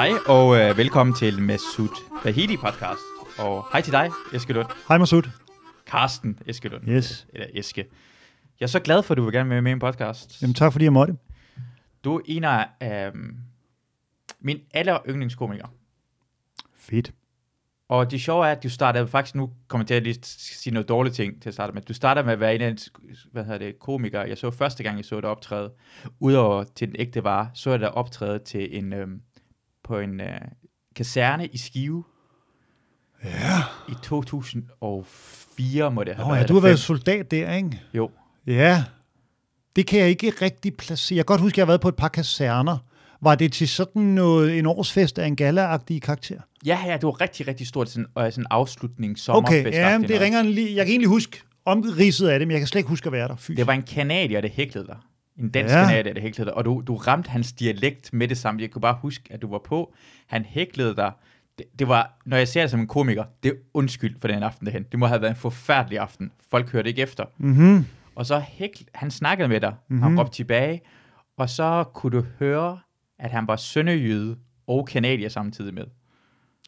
Hej og øh, velkommen til Masud Bahidi podcast. Og hej til dig, Eske Lund. Hej Masud. Karsten Eske Lund. Yes. Eller Eske. Jeg er så glad for, at du vil gerne være med i en podcast. Jamen tak fordi jeg måtte. Du er en af øh, min aller yndlingskomikere. Fedt. Og det sjove er, at du startede faktisk, nu kommer til at lige sige noget dårligt ting til at starte med. Du startede med at være en af hvad hedder det, komikere. Jeg så første gang, jeg så dig optræde, udover til den ægte var, så jeg dig optræde til en, øh, på en øh, kaserne i Skive Ja. i 2004, må det have Nå, været. ja, du har været soldat der, ikke? Jo. Ja. Det kan jeg ikke rigtig placere. Jeg kan godt huske, at jeg har været på et par kaserner. Var det til sådan noget, en årsfest af en gala-agtig karakter? Ja, ja, det var rigtig, rigtig stort sådan, og sådan afslutning, sommerfest. Okay, ja, det ringer en lige. Jeg kan egentlig huske omridset af det, men jeg kan slet ikke huske at være der fysisk. Det var en kanadier, der hæklede dig. En dansk Ja. kanadier, der hæklede dig. Og du, du ramte hans dialekt med det samme. Jeg kunne bare huske, at du var på. Han hæklede dig. Det, det var, når jeg ser det som en komiker, det er undskyld for den aften derhen. Det må have været en forfærdelig aften. Folk hørte ikke efter. Mm-hmm. Og så hækl, han snakkede med dig. Mm-hmm. Han råbte tilbage. Og så kunne du høre, at han var sønderjyde og kanadier samtidig med.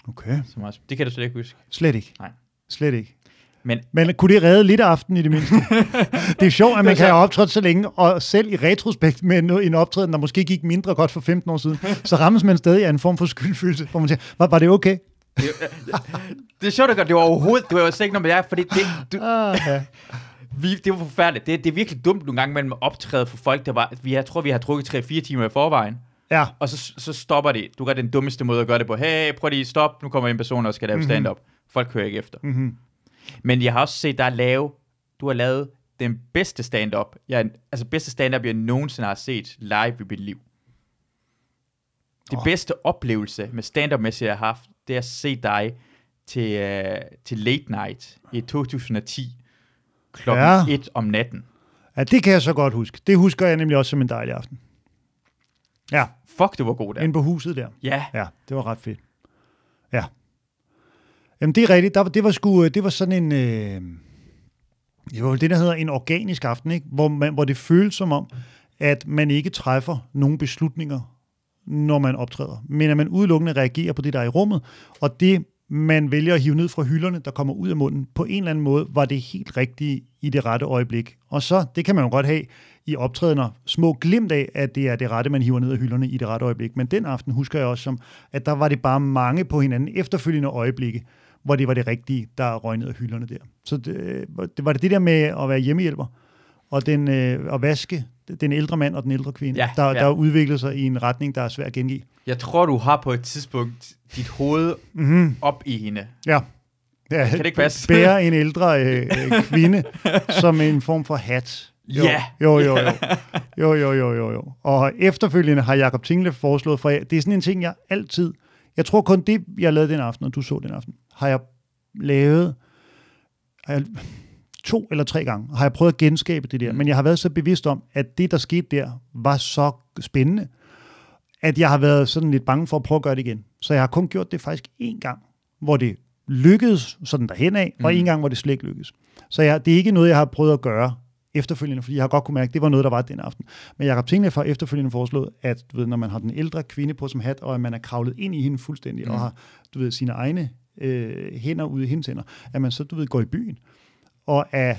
Okay. Som også, det kan du slet ikke huske. Slet ikke. Nej. Slet ikke. Men Men kunne det redde lidt af aftenen i det mindste? det er sjovt, at man kan have optrådt så længe, og selv i retrospekt med en optræden, der måske gik mindre godt for 15 år siden, så rammes man stadig af en form for skyldfølelse, hvor man siger, var, var det okay? det, det er sjovt, at det var overhovedet, det var jo slet ikke noget med jer, fordi det, du, Ah, ja. Vi, det var forfærdeligt. Det, det er virkelig dumt nogle gange mellem optræde for folk, der var... Vi, jeg tror, vi har drukket 3-4 timer i forvejen. ja. Og så, så stopper det. Du gør den dummeste måde at gøre det på. Hey, prøv lige stop. Nu kommer en person og skal lave stand-up. Folk hører ikke efter. Mm-hmm. Men jeg har også set dig lave... Du har lavet den bedste stand-up. Jeg, altså bedste stand-up, jeg nogensinde har set live i mit liv. Det Åh. bedste oplevelse med stand-up-mæssigt, jeg har haft, det er at se dig til, uh, til Late Night i 2010 klokken Ja. 1 om natten. ja, det kan jeg så godt huske. Det husker jeg nemlig også som en dejlig aften. Ja, Fuck, du var god der. inde på huset der. Ja, Ja, det var ret fedt. Ja. Jamen, det er rigtigt. Der, var- det var sgu, øh, det var sådan en, øh, det var det, der hedder en organisk aften, ikke? Hvor, man, hvor det føles som om, at man ikke træffer nogen beslutninger, når man optræder, men at man udelukkende reagerer på det, der er i rummet, og det, man vælger at hive ned fra hylderne, der kommer ud af munden, på en eller anden måde, var det helt rigtige i det rette øjeblik. Og så, det kan man jo godt have i optrædener, små glimt af, at det er det rette, man hiver ned af hylderne i det rette øjeblik. Men den aften husker jeg også som, at der var det bare mange på hinanden efterfølgende øjeblikke, hvor det var det rigtige, der røg ned af hylderne der. Så det, det var det, det der med at være hjemmehjælper, og den, øh, at vaske den ældre mand og den ældre kvinde, Ja, der, ja. der udvikler sig i en retning, der er svær at gengive. jeg tror, du har på et tidspunkt dit hoved Mm-hmm. op i hende. Ja. ja. Kan det ikke passe? Bære en ældre øh, øh, kvinde som en form for hat. Jo, Ja. Jo, jo, jo. Jo, jo, jo, jo, jo. Og efterfølgende har Jakob Tingle foreslået, for det er sådan en ting, jeg altid... Jeg tror kun det, jeg lavede den aften, og du så den aften, har jeg lavet har jeg, to eller tre gange, har jeg prøvet at genskabe det der. Mm. Men jeg har været så bevidst om, at det, der skete der, var så spændende, at jeg har været sådan lidt bange for at prøve at gøre det igen. Så jeg har kun gjort det faktisk én gang, hvor det lykkedes sådan derhen af, mm. og en gang, hvor det slet ikke lykkedes. Så jeg, det er ikke noget, jeg har prøvet at gøre efterfølgende, fordi jeg har godt kunne mærke, at det var noget, der var den aften. Men Jacob Tingle har efterfølgende foreslået, at du ved, når man har den ældre kvinde på som hat, og at man er kravlet ind i hende fuldstændig. Mm. og har du ved, sine egne øh, hænder ude i hendes hænder, at man så du ved, går i byen, og at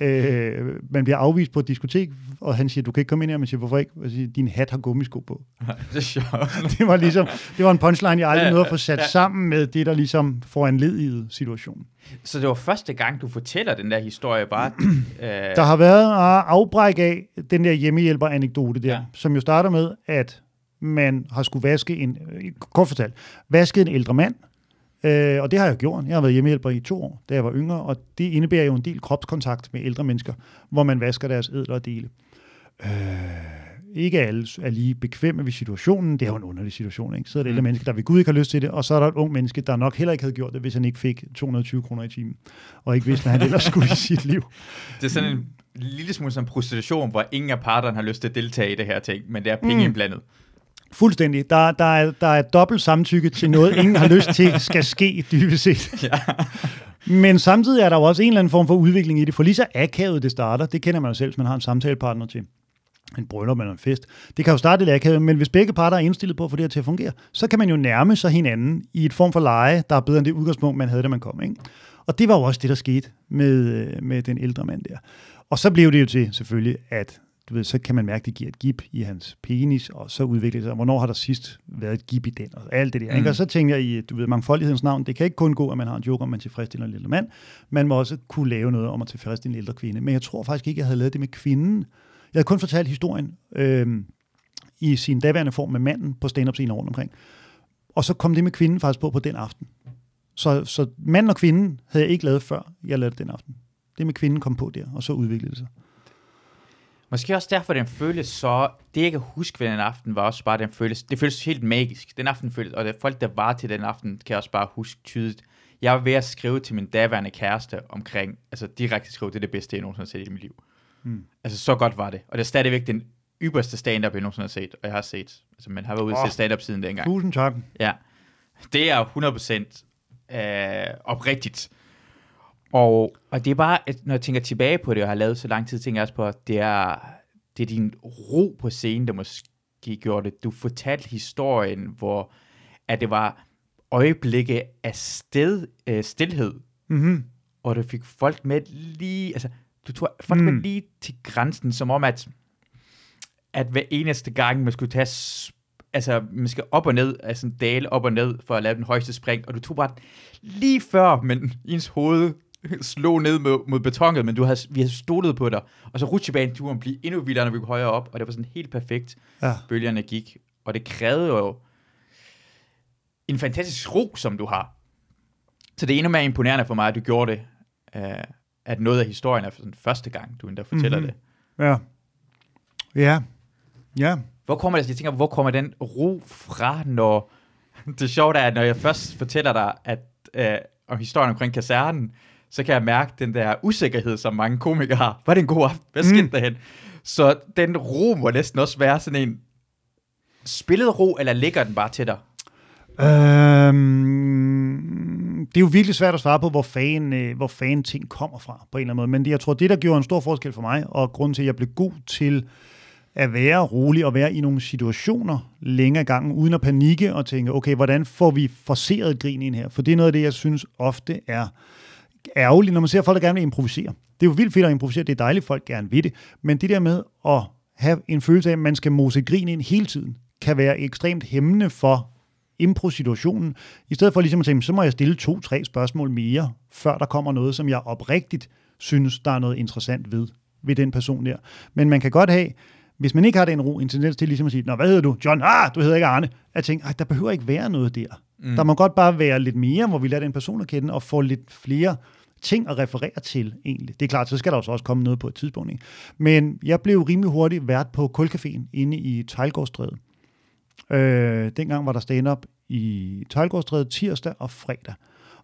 øh, man bliver afvist på et diskotek, og han siger, du kan ikke komme ind her, man siger, hvorfor ikke? Og siger, din hat har gummisko på. det er sjovt. Det var ligesom, det var en punchline, jeg aldrig Ja, nåede at få sat ja. sammen med det, der ligesom får en led situationen. Så det var første gang, du fortæller den der historie, bare... øh, Der har været uh, afbræk af den der hjemmehjælper-anekdote der, ja. Som jo starter med, at man har skulle vaske en, kort fortalt, vaske en ældre mand, øh, og det har jeg gjort. Jeg har været hjemmehjælper i to år, da jeg var yngre, og det indebærer jo en del kropskontakt med ældre mennesker, hvor man vasker deres ædler dele. Øh, ikke alle er lige bekvemme ved situationen. Det er jo en underlig situation, ikke? Så er det ældre Mm. menneske, der ved Gud ikke har lyst til det, og så er der et ung menneske, der nok heller ikke havde gjort det, hvis han ikke fik 220 kroner i timen, og ikke vidste, hvad han ellers skulle i sit liv. det er sådan en lille smule som prostitution, hvor ingen af parterne har lyst til at deltage i det her ting, men det er penge mm. indblandet. Fuldstændig. Der, der, er, der er dobbelt samtykke til noget, ingen har lyst til, skal ske dybest set. Ja. Men samtidig er der jo også en eller anden form for udvikling i det, for lige så akavet det starter, det kender man jo selv, hvis man har en samtalepartner til. en bryllup eller en fest. Det kan jo starte lidt akavet, men hvis begge parter er indstillet på at få det her til at fungere, så kan man jo nærme sig hinanden i et form for leje, der er bedre end det udgangspunkt, man havde, da man kom. Ikke? Og det var jo også det, der skete med, med den ældre mand der. Og så blev det jo til selvfølgelig, at du ved, så kan man mærke, at det giver et gip i hans penis, og så udvikler det sig. Hvornår har der sidst været et gip i den? Og alt det der. Mm. Ikke? Og så tænker jeg i, du ved, mangfoldighedens navn, det kan ikke kun gå, at man har en joke om, man tilfredsstiller en ældre mand. Man må også kunne lave noget om at tilfredsstille en ældre kvinde. Men jeg tror faktisk ikke, jeg havde lavet det med kvinden. Jeg havde kun fortalt historien øh, i sin daværende form med manden på stand-up-scenen rundt omkring. Og så kom det med kvinden faktisk på på den aften. Så, så mand og kvinden havde jeg ikke lavet før, jeg lavede det den aften. Det med kvinden kom på der, og så udviklede det sig. Måske også derfor, den føles så... Det, jeg kan huske ved den aften, var også bare, den føles... Det føles helt magisk. Den aften føles... Og det folk, der var til den aften, kan jeg også bare huske tydeligt. Jeg var ved at skrive til min daværende kæreste omkring... Altså direkte skrive, det er det bedste, jeg nogensinde har set i mit liv. Mm. Altså, så godt var det. Og det er stadigvæk den ypperste stand-up, jeg nogensinde har set. Og jeg har set... Altså, man har været ude oh, til stand-up siden dengang. Tusind tak. Ja. Det er 100% øh, oprigtigt. Og, og det er bare, når jeg tænker tilbage på det, og har lavet så lang tid, tænker jeg også på, at det er, det er din ro på scenen, der måske gjorde det. Du fortalte historien, hvor at det var øjeblikke af sted, øh, stillhed, mm-hmm. og du fik folk med lige, altså, du tog folk mm. med lige til grænsen, som om at, at hver eneste gang, man skulle tage altså, man skal op og ned, altså dale op og ned, for at lave den højeste spring, og du tog bare lige før, men ens hoved slog ned mod, mod betonet, men du havde, vi havde stolet på dig. Og så rutsjebaneturen blev endnu vildere, når vi kom højere op, og det var sådan helt perfekt, ja. bølgerne gik. Og det krævede jo en fantastisk ro, som du har. Så det er endnu mere imponerende for mig, at du gjorde det, uh, at noget af historien er for den første gang, du endda fortæller mm-hmm. det. Ja. Ja. Ja. Hvor kommer det, jeg tænker, hvor kommer den ro fra, når, det sjove er, at når jeg først fortæller dig, at, uh, om historien omkring kasernen, så kan jeg mærke den der usikkerhed, som mange komikere har. Var det en god aften? Hvad skete mm. derhen? Så den ro må næsten også være sådan en spillet ro, eller ligger den bare til dig? Øhm, det er jo virkelig svært at svare på, hvor fan, øh, hvor fan ting kommer fra, på en eller anden måde. Men det, jeg tror, det, der gjorde en stor forskel for mig, og grund til, at jeg blev god til at være rolig og være i nogle situationer længere gangen, uden at panikke og tænke, okay, hvordan får vi forseret grin ind her? For det er noget af det, jeg synes ofte er ærgerligt, når man ser folk, der gerne vil improvisere. Det er jo vildt fedt at improvisere, det er dejligt, folk gerne vil det, men det der med at have en følelse af, at man skal mose grin ind hele tiden, kan være ekstremt hæmmende for impro-situationen, i stedet for ligesom at tænke, så må jeg stille to-tre spørgsmål mere, før der kommer noget, som jeg oprigtigt synes, der er noget interessant ved, ved den person der. Men man kan godt have, hvis man ikke har den ro, en tendens til ligesom at sige, Nå, hvad hedder du? John, ah, du hedder ikke Arne. At tænke, der behøver ikke være noget der. Mm. Der må godt bare være lidt mere, hvor vi lader den person at kende, og få lidt flere ting at referere til, egentlig. Det er klart, så skal der også komme noget på et tidspunkt. Ikke? Men jeg blev rimelig hurtigt vært på Kulcaféen inde i Tejlgårdstrædet. Øh, dengang var der stand-up i Tejlgårdstrædet tirsdag og fredag.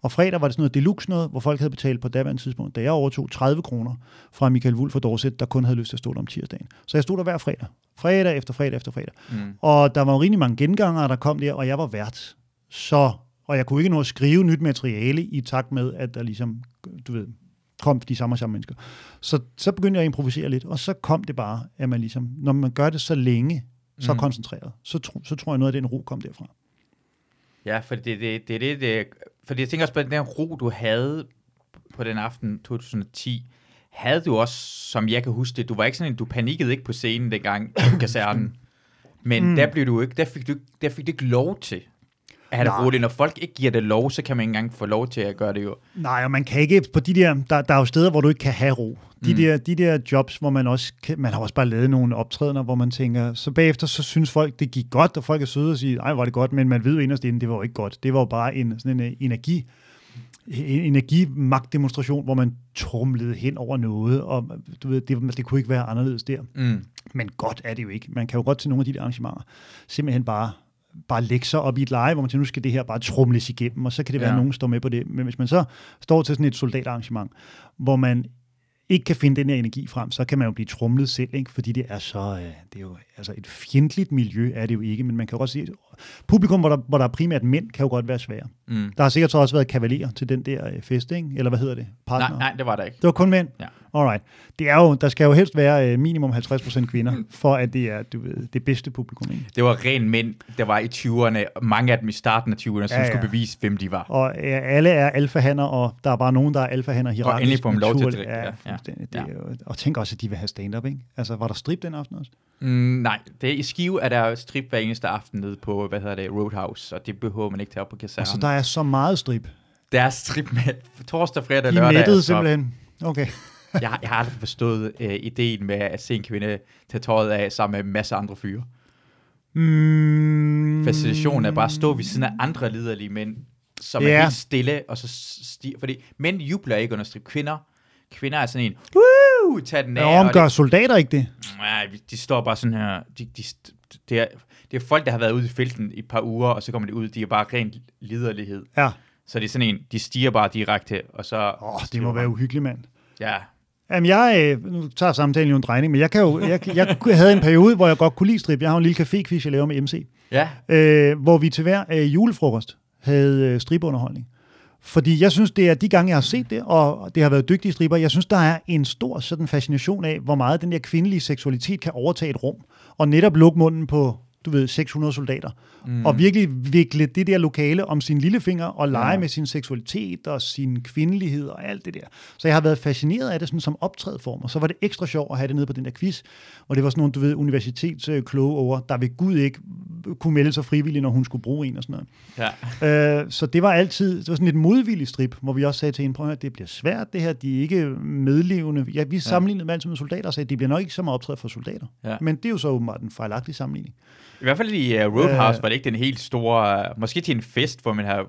Og fredag var det sådan noget deluxe noget, hvor folk havde betalt på daværende tidspunkt, da jeg overtog 30 kroner fra Michael Wulf for Dorset, der kun havde lyst til at stå der om tirsdagen. Så jeg stod der hver fredag. Fredag efter fredag efter fredag. Mm. Og der var jo rigtig mange gengangere, der kom der, og jeg var vært. Så, og jeg kunne ikke nå at skrive nyt materiale i takt med, at der ligesom, du ved, kom de samme og samme mennesker. Så, så begyndte jeg at improvisere lidt, og så kom det bare, at man ligesom, når man gør det så længe, så mm. koncentreret, så, tro, så tror jeg noget af den ro kom derfra. Ja, for det, det, det, det, det, fordi jeg tænker også på den ro, du havde på den aften 2010, havde du også, som jeg kan huske det, du var ikke sådan en, du panikkede ikke på scenen dengang på kasernen, men mm. der blev du ikke, der fik du, der fik du ikke lov til have det roligt. Når folk ikke giver det lov, så kan man ikke engang få lov til at gøre det jo. Nej, og man kan ikke, på de der, der, der er jo steder, hvor du ikke kan have ro. De, mm. der, de der jobs, hvor man også, kan, man har også bare lavet nogle optrædener, hvor man tænker, så bagefter så synes folk, det gik godt, og folk er søde og siger, ej, var det godt, men man ved jo inderst inden, det var jo ikke godt. Det var jo bare en, sådan en energi, en energimagtdemonstration, hvor man trumlede hen over noget, og du ved, det, det kunne ikke være anderledes der. Mm. Men godt er det jo ikke. Man kan jo godt til nogle af de der arrangementer simpelthen bare bare lægge sig op i et leje, hvor man tænker, nu skal det her bare trumles igennem, og så kan det være, ja. at nogen står med på det. Men hvis man så står til sådan et soldatarrangement, hvor man ikke kan finde den her energi frem, så kan man jo blive trumlet selv, ikke? fordi det er så, øh, det er jo altså et fjendtligt miljø, er det jo ikke, men man kan også sige, publikum, hvor der, hvor der er primært mænd, kan jo godt være svære. Mm. Der har sikkert så også været kavalier til den der øh, fest, ikke? Eller hvad hedder det? Partner. Nej, nej, det var der ikke. Det var kun mænd? Ja. Alright. Det er jo, der skal jo helst være øh, minimum 50% kvinder, for at det er du ved, det bedste publikum. Ikke? Det var ren mænd, der var i 20'erne, mange af dem i starten af 20'erne, som Ja, ja, ja. skulle bevise, hvem de var. Og øh, alle er alfahander, og der er bare nogen, der er alfahander hierarkisk. endelig får man lov til at drikke, Ja, ja, ja. fuldstændig. Det Ja. er og tænk også, at de vil have stand-up, ikke? Altså, var der strip den aften også? Mm, nej, det er, i Skive er der strip hver eneste aften nede på, hvad hedder det, Roadhouse, og det behøver man ikke tage op på kasernen. Altså, der er så meget strip. Der er strip med torsdag, fredag, De lørdag. mættede altså. simpelthen. Okay. Jeg, har- jeg har aldrig forstået uh, ideen med at se en kvinde tage tøjet af sammen med en masse andre fyre. Mm, Fascinationen er bare at stå ved siden af andre liderlige mænd, som Ja. er helt stille, og så stiger, fordi mænd jubler ikke under strip. Kvinder, kvinder er sådan en, woo, tag den af. Ja, om og gør soldater ikke det? Nej, de står bare sådan her. De, de, det, er, det er folk, der har været ude i felten i et par uger, og så kommer de ud, de er bare ren liderlighed. Ja. Så det er sådan en, de stiger bare direkte, og så... Åh, oh, det må være uhyggeligt, mand. Ja, Jamen, jeg, øh, nu tager samtalen jo en drejning, men jeg, kan jo, jeg, jeg, havde en periode, hvor jeg godt kunne lide strip. Jeg har en lille café-quiz, jeg laver med MC, ja, øh, hvor vi til hver øh, julefrokost havde øh, stripunderholdning. Fordi jeg synes, det er de gange, jeg har set det, og det har været dygtige striber, jeg synes, der er en stor sådan fascination af, hvor meget den der kvindelige seksualitet kan overtage et rum, og netop lukke munden på, du ved, 600 soldater, mm. og virkelig vikle det der lokale om sin lillefinger, og lege ja. Ja. med sin seksualitet og sin kvindelighed og alt det der. Så jeg har været fascineret af det sådan som optrædeform, og så var det ekstra sjovt at have det nede på den der quiz, og det var sådan nogle, du ved, universitets øh, kloge over, der ved Gud ikke kunne melde sig frivilligt, når hun skulle bruge en og sådan noget. ja. Øh, så det var altid, det var sådan et modvilligt strip, hvor vi også sagde til hende, prøv at høre, det bliver svært det her, de er ikke medlevende. Ja, vi sammenlignede dem altid med soldater og sagde, de bliver nok ikke så meget optræde for soldater. Ja. Men det er jo så åbenbart en fejlagtig sammenligning. I hvert fald i uh, Roadhouse Øh. var det ikke den helt store... Uh, måske til en fest, hvor man har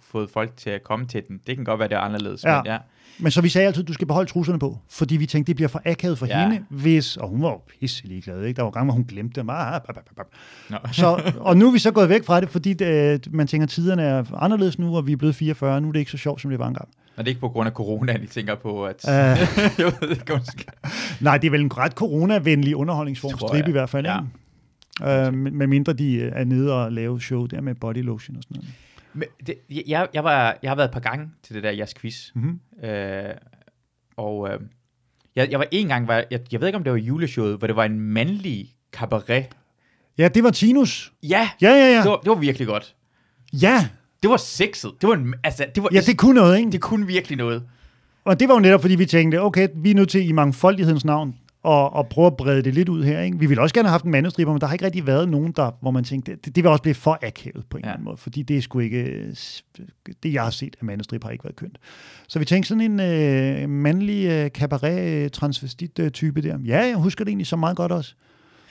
fået folk til at komme til den. Det kan godt være, det er anderledes, Ja. men ja. Men så vi sagde altid, at du skal beholde trusserne på, fordi vi tænkte, det bliver for akavet for ja. Hende, hvis, og hun var jo pisselig glad, ikke? Der var gange, hvor hun glemte dem. Ah, bap, bap, bap. Nå. Så, og nu er vi så gået væk fra det, fordi øh, man tænker, at tiderne er anderledes nu, og vi er blevet 44, nu er det ikke så sjovt, som det var engang. Og det er ikke på grund af corona, I tænker på, at... Øh. jeg ved ikke, det. Nej, det er vel en ret coronavenlig underholdningsform, strip i hvert fald. Ja. Ikke? Øh, med, mindre de øh, er nede og lave show der med body lotion og sådan noget. Men det, jeg, jeg, var, jeg har været et par gange til det der jeres quiz. Mm-hmm. Øh, og øh, jeg, jeg var en gang, var, jeg, jeg ved ikke om det var juleshowet, hvor det var en mandlig cabaret. Ja, det var Tinus. Ja, Ja, ja, ja. det, var, det var virkelig godt. Ja, Det var sexet. Det var, en, altså, det var, ja det kunne noget, ikke? det kunne virkelig noget. Og det var jo netop, fordi vi tænkte, okay, vi er nødt til i mangfoldighedens navn og, og prøve at brede det lidt ud her. Ikke? Vi ville også gerne have haft en mandestriber, men der har ikke rigtig været nogen, der, hvor man tænkte, det, det vil også blive for akavet på en ja. Eller anden måde, fordi det er sgu ikke, øh, det jeg har set af mandestrip har ikke været kønt. Så vi tænkte sådan en øh, mandlig øh, cabaret-transvestit-type der. Ja, jeg husker det egentlig så meget godt også.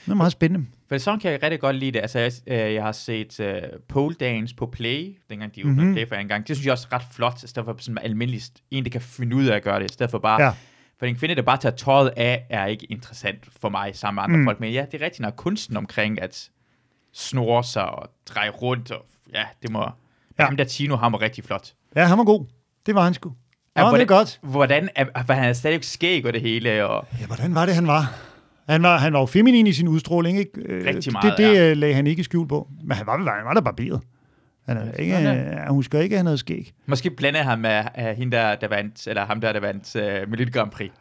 Det er meget spændende. For sådan kan jeg rigtig godt lide det. Altså, jeg, øh, jeg har set uh, pole dance på Play, dengang de åbnede Mhm. mm-hmm. Play for en gang. Det synes jeg også er ret flot, i stedet for sådan almindelig, en, der kan finde ud af at gøre det, i stedet for bare... Ja. For en kvinde, der bare tager tøjet af, er ikke interessant for mig sammen med andre Mm. folk. Men ja, det er rigtigt nok kunsten omkring at snore sig og dreje rundt. Og, ja, det må... Ja. Ham der Tino, han var rigtig flot. Ja, han var god. Det var han sgu. Ja, Ja, det er hvordan- godt. Hvordan... Er, han stadig skæg og det hele, og... Ja, hvordan var det, han var? Han var, han var jo feminin i sin udstråling, ikke? Øh, Rigtig meget, Det, det ja. ja. lagde han ikke skjul på. Men han var, han var da barberet. Han er ikke, Sådan øh, jeg husker ikke, at han havde skæg. Måske blandede han med uh, hende der, der vandt, eller ham der, der vandt uh, Melodi Grand Prix.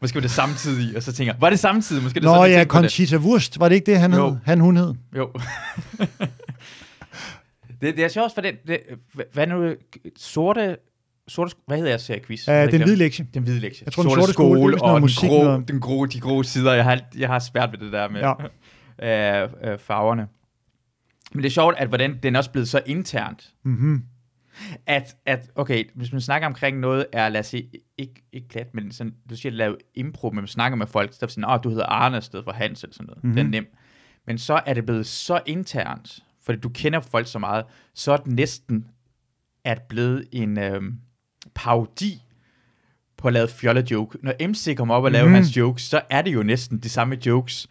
Måske var det samtidig, og så tænker var det samtidig? Måske det Nå sådan, ja. Conchita Wurst, var det ikke det, han Jo. hed? Han, hun hed. Jo. det, det er sjovt, for det, det, hvad- nu, sorte, sorte, hvad hedder jeg ser quiz? Uh, den hvide lektie. Den hvide lektie. Jeg tror, den sorte skole, vist og noget den, musik, grå, noget. den grå, de grå sider. Jeg har, jeg har svært ved det der med Ja. øh, øh, farverne. Men det er sjovt, at hvordan den er også blevet så internt. Mm-hmm. At, at, okay, hvis man snakker omkring noget, er, lad os sige, ikke, ikke plat, men sådan, du siger, lave impro, men man snakker med folk, så er det sådan, åh, du hedder Arne i stedet for Hans, eller sådan noget. Mhm. Mm-hmm. Den er nem. Men så er det blevet så internt, fordi du kender folk så meget, så er det næsten at blevet en øhm, parodi på at lave fjolle joke. Når MC kommer op og laver mm. hans jokes, så er det jo næsten de samme jokes,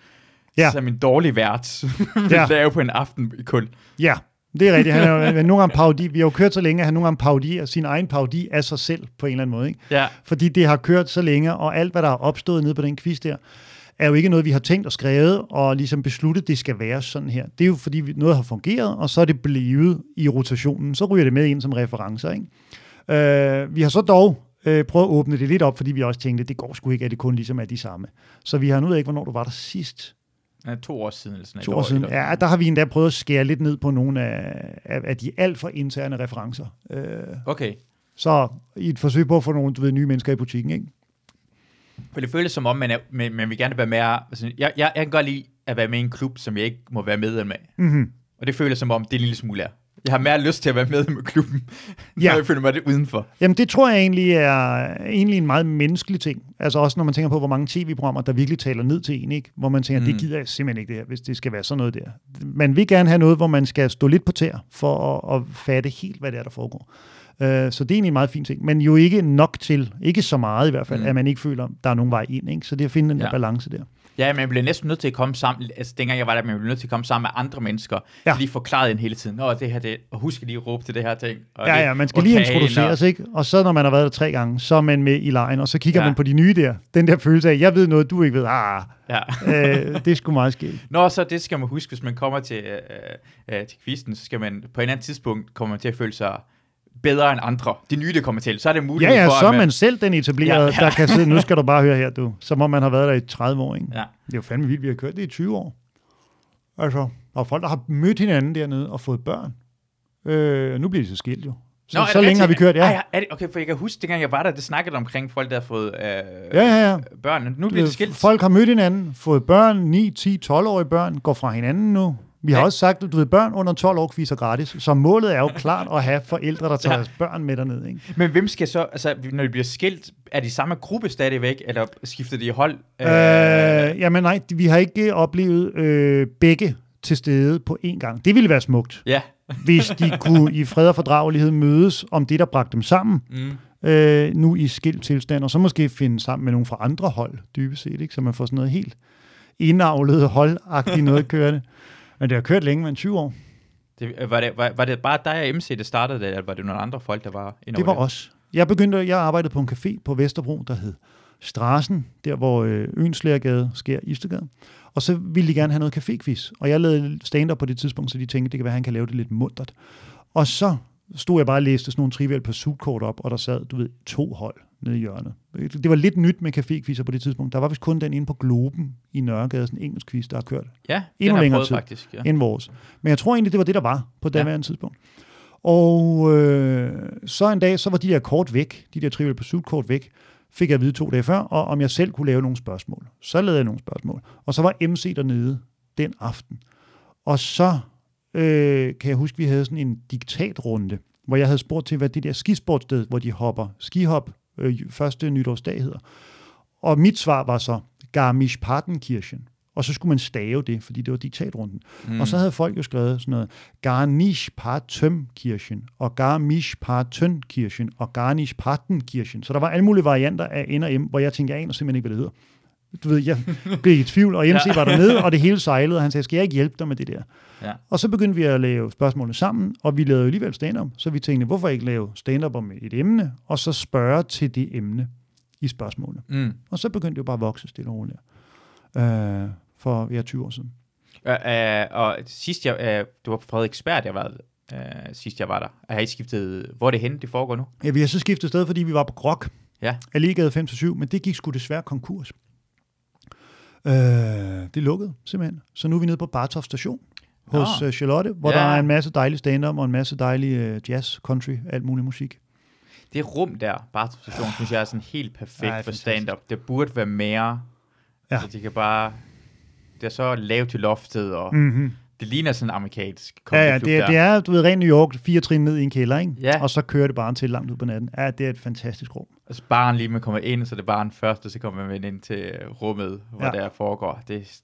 Ja. som en dårlig vært vil Ja. lave på en aften kun. Ja, det er rigtigt. Han er jo nogle gange parodi. Vi har jo kørt så længe, at han nogle gange parodierer sin egen parodi af sig selv på en eller anden måde. Ikke? Ja. Fordi det har kørt så længe, og alt, hvad der er opstået nede på den quiz der, er jo ikke noget, vi har tænkt og skrevet og ligesom besluttet, det skal være sådan her. Det er jo fordi noget har fungeret, og så er det blevet i rotationen. Så ryger det med ind som referencer. Ikke? Øh, vi har så dog øh, prøvet at åbne det lidt op, fordi vi også tænkte, det går sgu ikke, at det kun ligesom er de samme. Så vi har nu ikke, hvornår du var der sidst. Ja, to år siden eller sådan To år siden. eller- Ja, der har vi endda prøvet at skære lidt ned på nogle af, af, af de alt for interne referencer. Øh, Okay. så i et forsøg på at få nogle du ved, nye mennesker i butikken, ikke? For det føles som om, man, er, man, man vil gerne være med. Altså, jeg, jeg, jeg kan godt lide at være med i en klub, som jeg ikke må være medlem af. Mm-hmm. Og det føles som om, det er en lille smule er. Jeg har mere lyst til at være med med klubben, Ja. når jeg føler mig det udenfor. Jamen, det tror jeg egentlig er egentlig en meget menneskelig ting. Altså også når man tænker på, hvor mange tv-programmer, der virkelig taler ned til en, ikke? Hvor man tænker, mm. det gider jeg simpelthen ikke det her, hvis det skal være sådan noget der. Man vil gerne have noget, hvor man skal stå lidt på tær, for at, at fatte helt, hvad det er, der foregår. Uh, så det er egentlig en meget fin ting. Men jo ikke nok til, ikke så meget i hvert fald, mm. At man ikke føler, der er nogen vej ind. Ikke? Så det er at finde den Ja. balance der. Ja, man bliver næsten nødt til at komme sammen. Altså, dengang jeg var der, man blev nødt til at komme sammen med andre mennesker. Ja. Lige forklare en hele tiden. Nå, det her, det, og husk lige at råbe til det her ting. Og Ja, det, ja, man skal lige orkaner. introduceres, ikke? Og så når man har været der tre gange, så er man med i lejen, og så kigger ja. Man på de nye der. Den der følelse af, jeg ved noget, du ikke ved. Ah, Ja. øh, det er sgu meget skægt. Nå, så det skal man huske, hvis man kommer til, øh, øh, til quizzen, så skal man på et eller andet tidspunkt komme man til at føle sig bedre end andre. De nye, der kommer til. Så er det Ja, muligt ja, for, så er at man selv den etablerede, ja, Ja, ja. ja. der kan sidde, nu skal du bare høre her, du. Som om man har været der i 30 år, ikke? Ja. Det er jo fandme vildt, vi har kørt det i 20 år. Altså, der er folk, der har mødt hinanden dernede og fået børn. Øh, nu bliver de så skilt jo. Så, Nå, så længe har vi kørt, ja. Ej, er det, okay, for jeg kan huske, dengang jeg var der, det snakkede omkring folk, der har fået øh, Ja, ja, ja. børn. Nu bliver det skilt. Folk har mødt hinanden, fået børn, 9, 10, 12-årige børn, går fra hinanden nu. Vi har Ja. også sagt, at du ved, børn under 12 år kviser gratis, så målet er jo klart at have forældre, der tager Ja. deres børn med derned. Ikke? Men hvem skal så, altså når de bliver skilt, er de samme gruppe stadigvæk, eller skifter de hold? Øh, jamen nej, vi har ikke oplevet øh, begge til stede på én gang. Det ville være smukt, Ja. hvis de kunne i fred og fordragelighed mødes om det, der bragte dem sammen, Mm. øh, nu i skilt tilstand, og så måske finde sammen med nogle fra andre hold, dybest set, ikke? så man får sådan noget helt indavlet holdagtigt noget kørende. Men det har kørt længe, men 20 år. Det, øh, var, det, var, var det bare dig og MC, der startede det, eller var det nogle andre folk, der var Det indover var os. Jeg begyndte, jeg arbejdede på en café på Vesterbro, der hed Strassen, der hvor øh, Ønslægergade sker Istegade. Og så ville de gerne have noget caféquiz. Og jeg lavede stand-up på det tidspunkt, så de tænkte, det kan være, at han kan lave det lidt muntert. Og så stod jeg bare og læste sådan nogle trivial pursuit-kort op, og der sad, du ved, to hold nede i hjørnet. Det var lidt nyt med caféquizzer på det tidspunkt. Der var vist kun den inde på Globen i Nørregade, sådan en engelsk quiz, der har kørt Ja, Endnu den har længere prøvet tid. faktisk. Ja. end vores. Men jeg tror egentlig, det var det, der var på daværende ja. tidspunkt. Og øh, så en dag, så var de der kort væk, de der Trivial Pursuit-kort væk, fik jeg at vide to dage før, og om jeg selv kunne lave nogle spørgsmål. Så lavede jeg nogle spørgsmål. Og så var MC dernede den aften. Og så øh, kan jeg huske, vi havde sådan en diktatrunde, hvor jeg havde spurgt til, hvad det der skisportsted, hvor de hopper skihop, øh, første nytårsdag hedder. Og mit svar var så Garmisch-Partenkirchen. Og så skulle man stave det, fordi det var diktatrunden. Mm. Og så havde folk jo skrevet sådan noget Garnisch-Partenkirchen, og Garmisch-Partenkirchen, og Garnisch-Partenkirchen. Så der var alle mulige varianter af N og M, hvor jeg tænkte, jeg aner simpelthen ikke, hvad det hedder. Du ved, jeg blev i tvivl, og MC Ja. var dernede, og det hele sejlede, og han sagde, skal jeg ikke hjælpe dig med det der? Ja. Og så begyndte vi at lave spørgsmålene sammen, og vi lavede jo alligevel stand-up, så vi tænkte, hvorfor ikke lave stand-up om et emne, og så spørge til det emne i spørgsmålene. Mm. Og så begyndte det jo bare at vokse stille og roligt. Øh, for ja, 20 år siden. Øh, øh, og sidst jeg, øh, det var på Frederiksberg, jeg var øh, sidst jeg var der. Har I skiftet, hvor er det henne, det foregår nu? Ja, vi har så skiftet sted, fordi vi var på Grok, Ja. Allegade 5-7, men det gik sgu desværre konkurs. Øh, det lukkede simpelthen. Så nu er vi nede på Bartof station hos Nå. uh, Charlotte, hvor Ja. der er en masse dejlig stand-up og en masse dejlig uh, jazz, country, alt mulig musik. Det rum der, bare station, synes jeg er sådan helt perfekt Ja, ja, er for stand-up. Det burde være mere. Ja. Ja. Altså, de kan bare... Det er så lavt til loftet, og mm. Mm-hmm. det ligner sådan en amerikansk Ja, ja, det er, det er, du ved, rent New York, fire trin ned i en kælder, ikke? Ja. Og så kører det bare til langt ud på natten. Ja, det er et fantastisk rum. Altså baren lige man kommer ind, så det er baren først, og så kommer man ind til rummet, hvor Ja. der foregår. Det,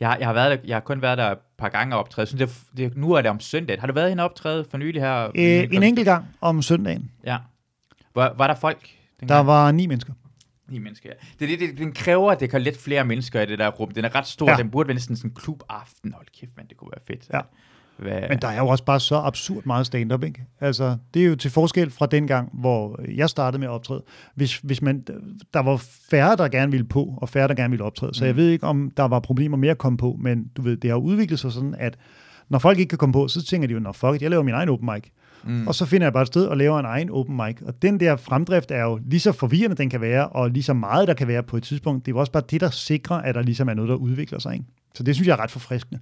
jeg, har- jeg, har været der, jeg har kun været der et par gange og optræde. Synes, det, det, nu er det om søndagen. Har du været og optræde for nylig her? Øh, en enkelt gang om søndagen. Ja. Var, var der folk? Der dengang? var ni mennesker. Ni mennesker, ja. Det, det, det, den kræver, at det kan lidt flere mennesker i det der rum. Den er ret stor. Ja. Den burde være næsten sådan en klubaften. Hold kæft, man, det kunne være fedt. Ja. Hvad... Men der er jo også bare så absurd meget stand-up, ikke? Altså, det er jo til forskel fra dengang, hvor jeg startede med at optræde. Hvis, hvis man, der var færre, der gerne ville på, og færre, der gerne ville optræde. Så jeg Mm. ved ikke, om der var problemer med at komme på, men du ved, det har udviklet sig sådan, at når folk ikke kan komme på, så tænker de jo, nå fuck it, jeg laver min egen open mic. Mm. Og så finder jeg bare et sted og laver en egen open mic. Og den der fremdrift er jo lige så forvirrende, den kan være, og lige så meget, der kan være på et tidspunkt. Det er jo også bare det, der sikrer, at der ligesom er noget, der udvikler sig. Ikke? Så det synes jeg er ret forfriskende.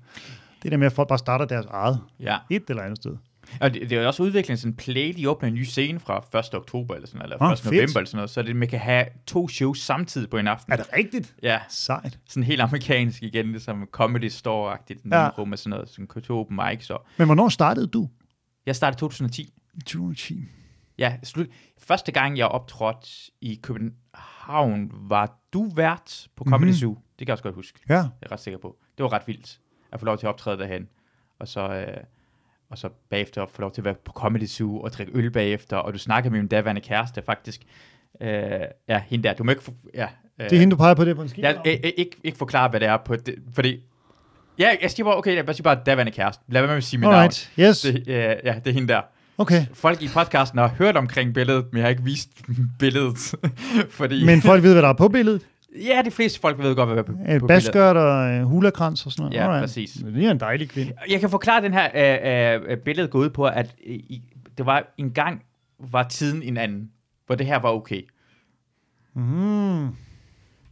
Det der med, at folk bare starter deres eget Ja, et eller andet sted. og det, det er jo også udviklet sådan en play, de åbner en ny scene fra 1. oktober eller sådan eller Ah, 1. fedt. november eller sådan noget, så det, man kan have to shows samtidig på en aften. Er det rigtigt? Ja, Sejt. sådan helt amerikansk igen, ligesom Comedy Store-agtigt, Ja. rum med sådan noget, sådan to open mics. Og Men hvornår startede du? jeg startede i 2010. I 2010. Ja, slut. Første gang, jeg optrådte i København, var du vært på Comedy Mhm. mm-hmm. Zoo. Det kan jeg også godt huske. Ja. Det er jeg ret sikker på. Det var ret vildt at få lov til at optræde derhen. Og så, øh, og så bagefter at få lov til at være på Comedy Zoo og drikke øl bagefter. Og du snakker med min daværende kæreste faktisk. Øh, ja, hende der. Du må ikke... Ja, øh, Det er hende, du peger på det på en ski. jeg, jeg, jeg, ikke, ikke forklare, hvad det er på det, fordi... Ja, jeg siger bare, okay, jeg siger bare daværende kæreste. Lad være med at sige mit Alright. Yes. navn. Det, øh, ja, det er hende der. Okay. Folk i podcasten har hørt omkring billedet, men jeg har ikke vist billedet. fordi... Men folk ved, hvad der er på billedet. Ja, de fleste folk ved godt, hvad er på, på Et billedet. baskørt og øh, hulakrans og sådan noget. Ja, Alright. præcis. Det er en dejlig kvinde. Jeg kan forklare den her øh, øh, billede går ud på, at i, det var en gang var tiden en anden, hvor det her var okay. Mm.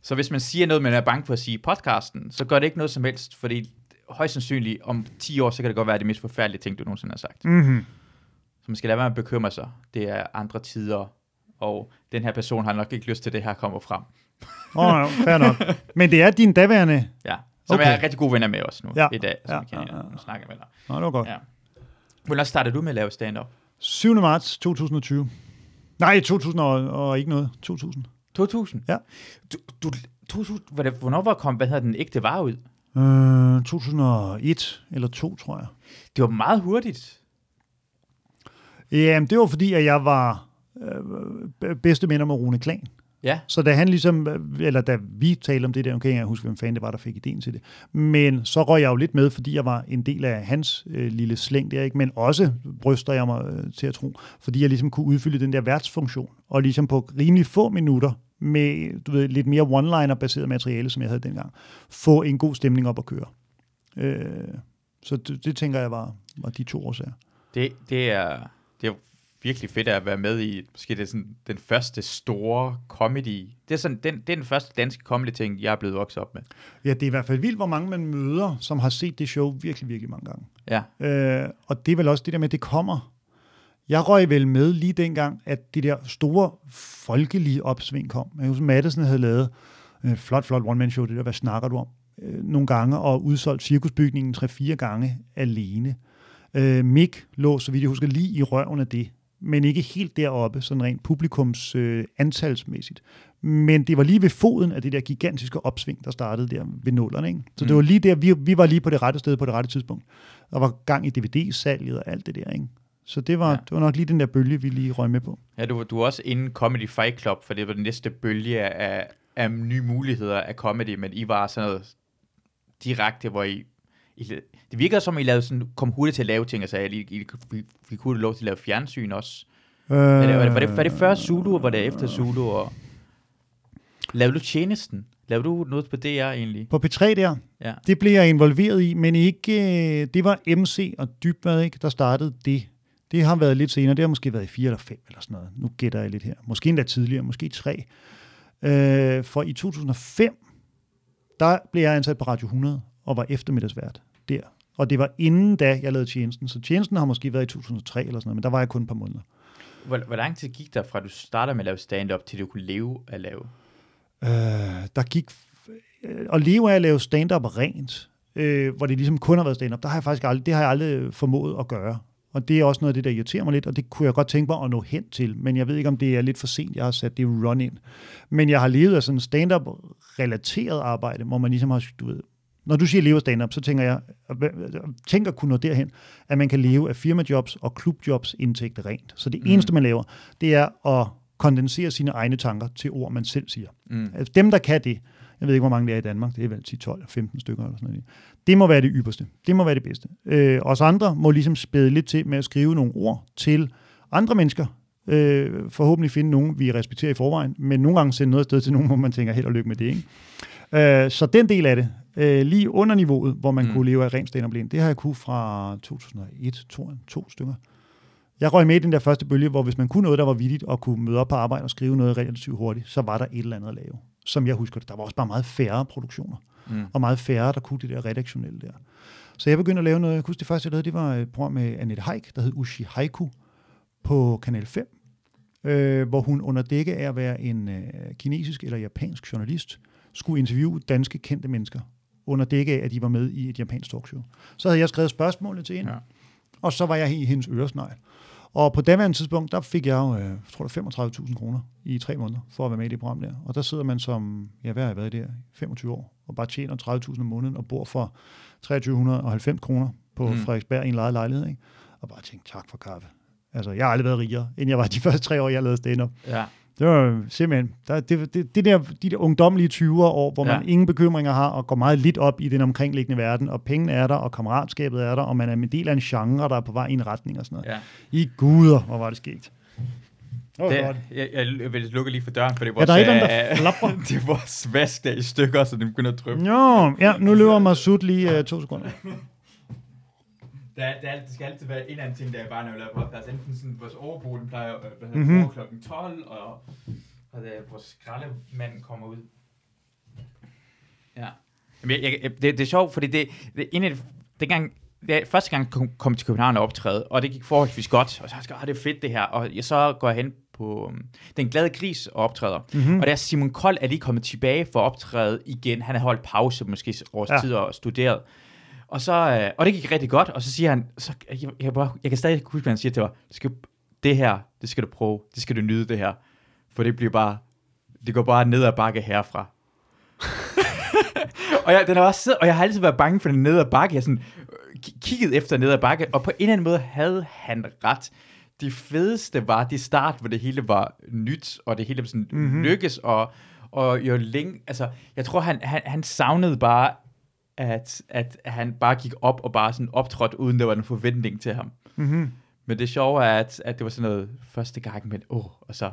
Så hvis man siger noget, man er bange for at sige i podcasten, så gør det ikke noget som helst, fordi højst sandsynligt om 10 år, så kan det godt være det mest forfærdelige ting, du nogensinde har sagt. Mm-hmm. Så man skal lade være med at bekymre sig. Det er andre tider, og den her person har nok ikke lyst til, at det her kommer frem. Åh, oh, fair nok. Men det er din daværende... Ja. Som Okay. jeg er rigtig gode venner med os nu Ja. i dag, som Ja, vi kan ja, ja. ja, snakke med dig. Nå, det var godt. Ja. Hvornår startede du med at lave stand-up? 7. marts 2020. Nej, 2000 og, og ikke noget. 2000. 2000? Ja. Du, du, 2000, hvor det, hvornår var kom, hvad hedder den ægte var ud? Øh, 2001 eller 2, tror jeg. Det var meget hurtigt. Jamen, det var fordi, at jeg var øh, bedste venner med Rune Klan. Ja. Så da han ligesom, eller da vi talte om det der, kan jeg ikke huske, hvem fanden det var, der fik ideen til det. Men så røg jeg jo lidt med, fordi jeg var en del af hans øh, lille slæng der, ikke? men også bryster jeg mig øh, til at tro, fordi jeg ligesom kunne udfylde den der værtsfunktion, og ligesom på rimelig få minutter, med du ved, lidt mere one-liner-baseret materiale, som jeg havde dengang, få en god stemning op at køre. Øh, så det, det tænker jeg var, var de to årsager. Det, det, er, det er virkelig fedt at være med i, måske det er sådan den første store comedy. Det er, sådan, den, det er den første danske comedy-ting, jeg er blevet vokset op med. Ja, det er i hvert fald vildt, hvor mange man møder, som har set det show virkelig, virkelig mange gange. Ja. Øh, og det er vel også det der med, at det kommer. Jeg røg vel med lige dengang, at det der store folkelige opsving kom. Jeg husker, Madison havde lavet øh, flot, flot one-man-show, det der, hvad snakker du om? Øh, nogle gange, og udsolgt cirkusbygningen 3-4 gange alene. Øh, Mick lå, så vidt jeg husker, lige i røven af det, men ikke helt deroppe, sådan rent publikums øh, antalsmæssigt. Men det var lige ved foden af det der gigantiske opsving, der startede der ved nullerne. Ikke? Så mm. det var lige der, vi, vi var lige på det rette sted på det rette tidspunkt. Der var gang i DVD-salget og alt det der. Ikke? Så det var, ja. Det var nok lige den der bølge, vi lige røg med på. Ja, du, du er også inden Comedy Fight Club, for det var den næste bølge af, af nye muligheder af comedy, men I var sådan noget direkte, hvor I, I det virker som, I lavede sådan, kom hurtigt til at lave ting, altså I, I, fik hurtigt lov til at lave fjernsyn også. Øh, Var det, var, det, var, det, var det før Zulu, og var det efter Zulu? Og... Lavede du tjenesten? Lavede du noget på DR egentlig? På P3 der, Ja. det blev jeg involveret i, men ikke, øh, det var MC og Dybvad, ikke, der startede det. Det har været lidt senere, det har måske været i 4 eller 5 eller sådan noget. Nu gætter jeg lidt her. Måske endda tidligere, måske 3. Øh, for i 2005, der blev jeg ansat på Radio 100 og var eftermiddagsvært der. Og det var inden da, jeg lavede tjenesten. Så tjenesten har måske været i 2003 eller sådan noget, men der var jeg kun et par måneder. Hvor, hvor lang tid gik der fra, du startede med at lave stand-up, til du kunne leve at lave? Øh, der gik... Øh, at leve af at lave stand-up rent, øh, hvor det ligesom kun har været stand-up, der har jeg faktisk aldrig, det har jeg aldrig formået at gøre. Og det er også noget af det, der irriterer mig lidt, og det kunne jeg godt tænke mig at nå hen til. Men jeg ved ikke, om det er lidt for sent, jeg har sat det run ind. Men jeg har levet af sådan stand-up-relateret arbejde, hvor man ligesom har, du ved, når du siger leve af stand-up, så tænker jeg, tænker kunne nå derhen, at man kan leve af firmajobs og klubjobs indtægter rent. Så det Mm. eneste, man laver, det er at kondensere sine egne tanker til ord, man selv siger. Mm. Altså dem, der kan det. Jeg ved ikke, hvor mange det er i Danmark. Det er vel 10, 12, 15 stykker eller sådan noget. Det må være det ypperste. Det må være det bedste. Øh, os andre må ligesom spæde lidt til med at skrive nogle ord til andre mennesker. Øh, forhåbentlig finde nogen, vi respekterer i forvejen, men nogle gange sende noget afsted til nogen, hvor man tænker, held og lykke med det. Ikke? Øh, så den del af det, øh, lige under niveauet, hvor man mm. kunne leve af ren stand det har jeg kunne fra 2001, to, to stykker. Jeg røg med i den der første bølge, hvor hvis man kunne noget, der var vidigt, og kunne møde op på arbejde og skrive noget relativt hurtigt, så var der et eller andet at lave. Som jeg husker det. Der var også bare meget færre produktioner. Mm. Og meget færre, der kunne det der redaktionelle der. Så jeg begyndte at lave noget. Jeg husker det første, jeg lavede, det var et program med Annette Haik, der hed Ushi Haiku på Kanal 5, øh, hvor hun under dække af at være en øh, kinesisk eller japansk journalist, skulle interviewe danske kendte mennesker under dække af, at de var med i et japansk talkshow. Så havde jeg skrevet spørgsmålet til hende, ja. og så var jeg i hendes øresnegl. Og på daværende tidspunkt, der fik jeg jo, øh, jeg tror det 35.000 kroner i tre måneder for at være med i det program der. Og der sidder man som, ja, hvad har jeg været der, 25 år, og bare tjener 30.000 om måneden og bor for 2390 kroner på mm. Frederiksberg i en lejet lejlighed. Ikke? Og bare tænkte, tak for kaffe. Altså, jeg har aldrig været rigere, end jeg var de første tre år, jeg lavede stand-up. Ja. Det var simpelthen, der, det, det, det der, de der ungdommelige 20'er år, hvor man ja. ingen bekymringer har, og går meget lidt op i den omkringliggende verden, og pengene er der, og kammeratskabet er der, og man er en del af en genre, der er på vej i en retning og sådan noget. Ja. I guder, hvor var det sket. Oh, det, jeg, jeg vil lukke lige for døren, for det var ja, der er et flapper. det var svask der i stykker, så det begynder at dryppe. Jo, ja, nu løber Masud lige uh, to sekunder. Der, der, det skal altid være en anden ting, der er bare, når vi laver podcast. Enten sådan, vores overbo, den plejer at øh, mm-hmm. klokken 12, og, og der, vores skraldemand kommer ud. Ja. Jamen, jeg, jeg, det, det er sjovt, fordi det, det en af det, gang, det er første gang, jeg kom, kom til København og optræde, og det gik forholdsvis godt, og så jeg ah, det er fedt det her, og jeg, så går jeg hen på um, Den Glade Gris og optræder. Mm-hmm. Og der er Simon Kold er lige kommet tilbage for at optræde igen. Han har holdt pause måske års ja. tid og studeret. Og, så, øh, og det gik rigtig godt, og så siger han, så, jeg, jeg, bare, jeg kan stadig huske, hvad han siger til mig, det, skal, det her, det skal du prøve, det skal du nyde det her, for det bliver bare, det går bare ned ad bakke herfra. og, jeg, den er også siddet, og jeg har altid været bange for den ned ad bakke, jeg sådan, øh, kigget efter ned ad bakke, og på en eller anden måde havde han ret. Det fedeste var det start, hvor det hele var nyt, og det hele sådan mm-hmm. lykkes, og, og jo længe, altså, jeg tror, han, han, han savnede bare at, at han bare gik op og bare sådan optrådte, uden der var en forventning til ham. Mm-hmm. Men det sjove er, at, at det var sådan noget første gang, men åh, oh, og så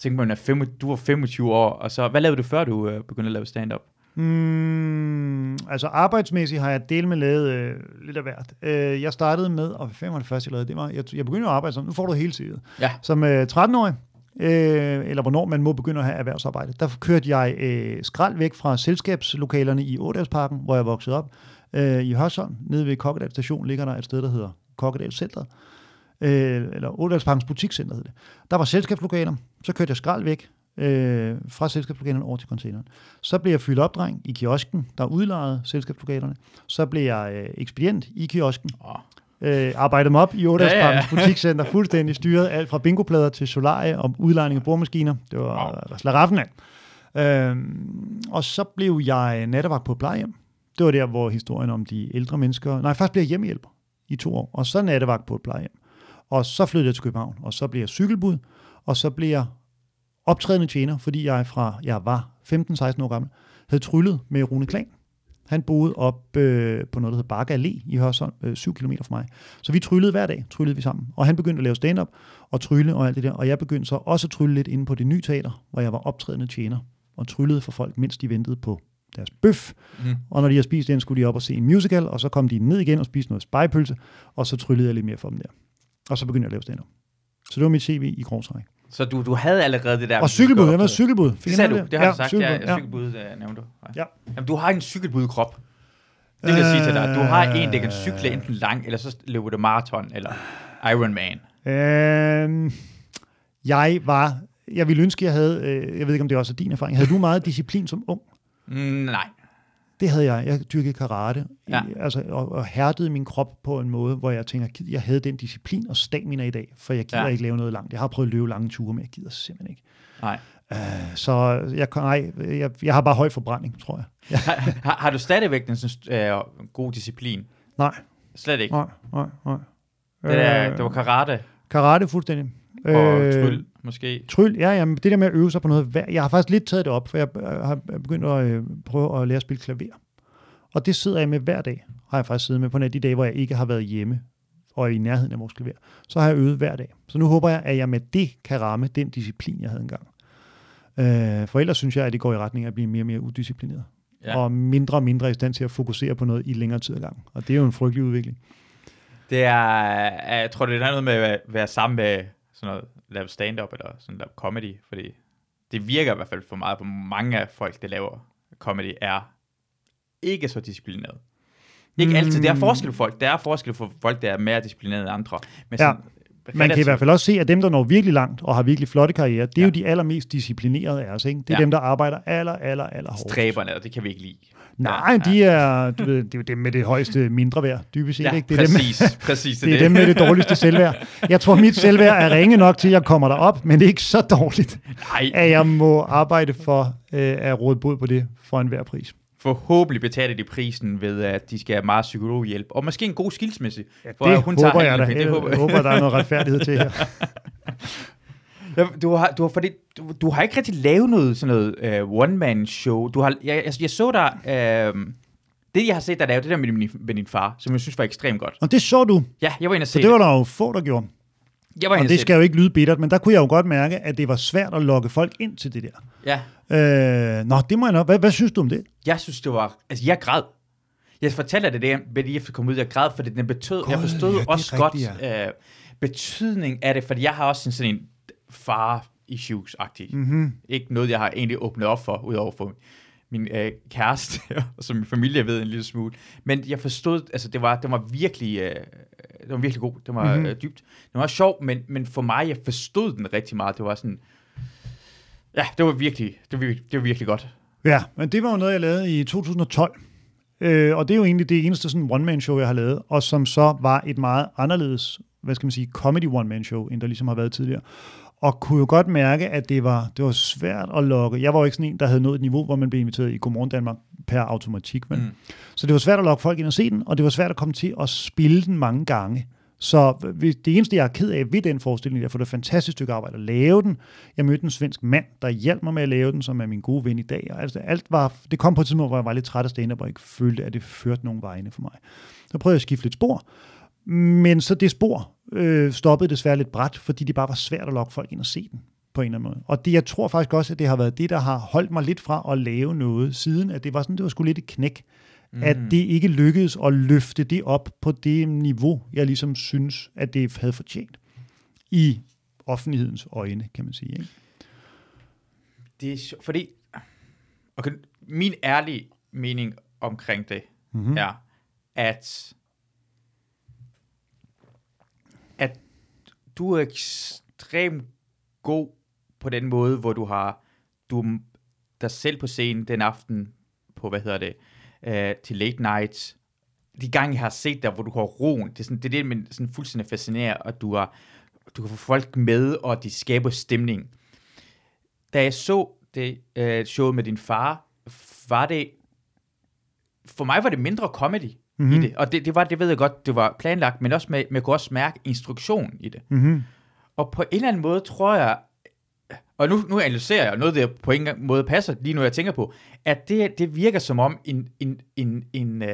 tænkte man, at fem, du var 25 år, og så, hvad lavede du før du øh, begyndte at lave stand-up? Mm, altså arbejdsmæssigt har jeg delt med lavet øh, lidt af hvert. Øh, jeg startede med, og hvad var det første, jeg lavede? Det var, jeg, jeg begyndte at arbejde som, nu får du hele tiden. Ja. Som øh, 13-årig, øh, eller hvornår man må begynde at have erhvervsarbejde. Der kørte jeg øh, skrald væk fra selskabslokalerne i Ådalsparken, hvor jeg voksede op. Øh, I Hørsholm, nede ved Kokkedal station, ligger der et sted, der hedder Kokkedal Center. Øh, eller Ådalsparkens butikscenter hedder det. Der var selskabslokaler, så kørte jeg skrald væk øh, fra selskabslokalerne over til containeren. Så blev jeg fyldt opdreng i kiosken, der udlejede selskabslokalerne. Så blev jeg øh, ekspedient i kiosken. Oh øh, arbejdede mig op i Odas ja, ja. butikscenter, fuldstændig styret, alt fra bingoplader til solarie og udlejning af bordmaskiner. Det var wow. slaraffen af. Øh, og så blev jeg nattevagt på plejehjem. Det var der, hvor historien om de ældre mennesker... Nej, først blev jeg hjemmehjælper i to år, og så nattevagt på et plejehjem. Og så flyttede jeg til København, og så blev jeg cykelbud, og så blev jeg optrædende tjener, fordi jeg fra jeg var 15-16 år gammel, havde tryllet med Rune Klan. Han boede op øh, på noget, der hedder Bakke Allé i Hørsholm, øh, 7 km fra mig. Så vi tryllede hver dag, tryllede vi sammen. Og han begyndte at lave stand-up og trylle og alt det der. Og jeg begyndte så også at trylle lidt inde på det nye teater, hvor jeg var optrædende tjener og tryllede for folk, mens de ventede på deres bøf. Mm. Og når de har spist den, skulle de op og se en musical, og så kom de ned igen og spiste noget spejpølse, og så tryllede jeg lidt mere for dem der. Og så begyndte jeg at lave stand-up. Så det var mit CV i grov træk. Så du, du havde allerede det der... Og cykelbud, jeg var cykelbud. Fik det sagde du, det har ja, du sagt, cykelbud, ja, cykelbud ja. nævnte du. Ja. ja. Jamen, du har en cykelbudkrop. Det vil jeg sige til dig. Du har en, der kan cykle enten lang, eller så løber du maraton, eller Ironman. Øh, jeg var... Jeg ville ønske, jeg havde... Øh, jeg ved ikke, om det også er din erfaring. Havde du meget disciplin som ung? Mm, nej. Det havde jeg. Jeg dyrkede karate, ja. altså, og, og hærdede min krop på en måde, hvor jeg tænker, jeg havde den disciplin og stamina i dag, for jeg gider ja. ikke lave noget langt. Jeg har prøvet at løbe lange ture, men jeg gider simpelthen ikke. Nej. Uh, så jeg, nej, jeg, jeg har bare høj forbrænding, tror jeg. Ja. har, har du stadigvæk en sådan, uh, god disciplin? Nej. Slet ikke? Nej, nej, nej. Det, der, det var karate? Karate fuldstændig. Og øh, tryl, måske. Tryl, ja, jamen, det der med at øve sig på noget. Jeg har faktisk lidt taget det op, for jeg har begyndt at øh, prøve at lære at spille klaver. Og det sidder jeg med hver dag, har jeg faktisk siddet med på de dage, hvor jeg ikke har været hjemme og i nærheden af vores klaver. Så har jeg øvet hver dag. Så nu håber jeg, at jeg med det kan ramme den disciplin, jeg havde engang. Øh, for ellers synes jeg, at det går i retning af at blive mere og mere udisciplineret. Ja. Og mindre og mindre i stand til at fokusere på noget i længere tid ad gang. Og det er jo en frygtelig udvikling. Det er, jeg tror, det er noget med at være sammen med sådan noget, lave stand-up eller sådan lave comedy, fordi det virker i hvert fald for meget på mange af folk, der laver comedy, er ikke så disciplineret. Ikke altid. Det er forskel på folk. Der er forskel for folk, der er mere disciplineret end andre. Men sådan, ja. Man kan i hvert fald også se, at dem, der når virkelig langt og har virkelig flotte karriere, det er ja. jo de allermest disciplinerede af os. Ikke? Det er ja. dem, der arbejder aller, aller, aller hårdest. Stræberne, det kan vi ikke lide. Nej, ja, de er, du ved, det er jo dem med det højeste mindre værd, dybest set. Ja, ikke? Det er præcis, dem, præcis. Det, det er dem med det dårligste selvværd. Jeg tror, mit selvværd er ringe nok til, at jeg kommer derop, men det er ikke så dårligt, Nej. at jeg må arbejde for øh, at råde bod på det for enhver pris forhåbentlig betaler de prisen ved, at de skal have meget psykologhjælp. Og måske en god skilsmisse. Ja, for det hun håber tager jeg da. Det jeg håber. håber, der er noget retfærdighed til her. Ja, du har, du har, fordi, du, du har ikke rigtig lavet noget sådan noget uh, one-man-show. Du har, jeg, jeg, jeg så dig... Uh, det, jeg har set dig lave, det der med din, med din far, som jeg synes var ekstremt godt. Og det så du? Ja, jeg var inde og se det. det var der jo få, der gjorde. Jeg var og det skal jo ikke lyde bittert, men der kunne jeg jo godt mærke, at det var svært at lokke folk ind til det der. Ja. Øh, nå, det må jeg nok. Hvad, hvad synes du om det? Jeg synes, det var... Altså, jeg græd. Jeg fortæller det der, ved lige efter komme ud, jeg græd, fordi den betød... God, jeg forstod ja, også rigtigt, godt ja. øh, betydning af det, fordi jeg har også en sådan en far issues-agtig. Mm-hmm. Ikke noget, jeg har egentlig åbnet op for, udover for min øh, kæreste, og som min familie ved en lille smule. Men jeg forstod, altså det var, det var virkelig, øh, det var virkelig god. Det var mm-hmm. øh, dybt. Det var sjov, men, men for mig, jeg forstod den rigtig meget. Det var sådan, ja, det var virkelig, det var, det var virkelig godt. Ja, men det var jo noget, jeg lavede i 2012. Øh, og det er jo egentlig det eneste sådan one-man-show, jeg har lavet, og som så var et meget anderledes, hvad skal man sige, comedy one-man-show, end der ligesom har været tidligere og kunne jo godt mærke, at det var, det var svært at lokke. Jeg var jo ikke sådan en, der havde nået et niveau, hvor man blev inviteret i Godmorgen Danmark per automatik. Men. Mm. Så det var svært at lokke folk ind og se den, og det var svært at komme til at spille den mange gange. Så det eneste, jeg er ked af ved den forestilling, er, at det et fantastisk stykke arbejde at lave den. Jeg mødte en svensk mand, der hjalp mig med at lave den, som er min gode ven i dag. Og altså, alt var, det kom på et tidspunkt, hvor jeg var lidt træt af stand og ikke følte, at det førte nogen vegne for mig. Så prøvede jeg at skifte lidt spor, men så det spor øh, stoppede desværre lidt bræt, fordi det bare var svært at lokke folk ind og se den på en eller anden måde. Og det, jeg tror faktisk også, at det har været det, der har holdt mig lidt fra at lave noget siden, at det var sådan, det var sgu lidt et knæk, mm. at det ikke lykkedes at løfte det op på det niveau, jeg ligesom synes, at det havde fortjent i offentlighedens øjne, kan man sige. Ikke? Det er fordi, okay, min ærlige mening omkring det mm-hmm. er, at du er ekstremt god på den måde, hvor du har du dig selv på scenen den aften på, hvad hedder det, uh, til late night. De gange, jeg har set dig, hvor du har roen, det er, sådan, det, er det, men sådan fuldstændig fascinerer, at du, har, du kan få folk med, og de skaber stemning. Da jeg så det øh, uh, show med din far, var det, for mig var det mindre comedy mm-hmm. i mhm. det. Og det, det var, det ved jeg godt, det var planlagt, men også med, man kunne også mærke instruktion i det. Mm-hmm. Og på en eller anden måde tror jeg, og nu, nu analyserer jeg noget, der på en måde passer, lige nu jeg tænker på, at det, det virker som om en, en, en, en, uh,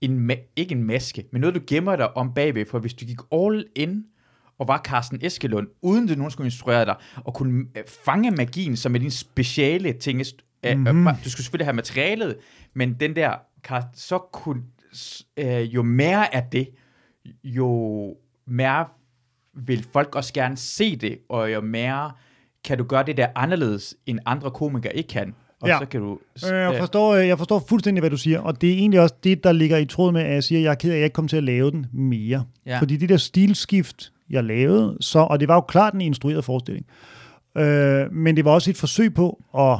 en ikke en maske, men noget, du gemmer dig om bagved, for hvis du gik all in, og var Carsten Eskelund, uden det nogen skulle instruere dig, og kunne øh, fange magien, som er din speciale ting. Mm-hmm. Du skulle selvfølgelig have materialet, men den der, så kunne, øh, jo mere af det, jo mere vil folk også gerne se det, og jo mere kan du gøre det der anderledes, end andre komikere ikke kan. Og ja. så kan du... Øh, jeg, forstår, øh, jeg forstår fuldstændig, hvad du siger, og det er egentlig også det, der ligger i tråd med, at jeg siger, at jeg er ked af, at jeg ikke kommer til at lave den mere. Ja. Fordi det der stilskift, jeg lavede, så, og det var jo klart en instrueret forestilling, øh, men det var også et forsøg på at...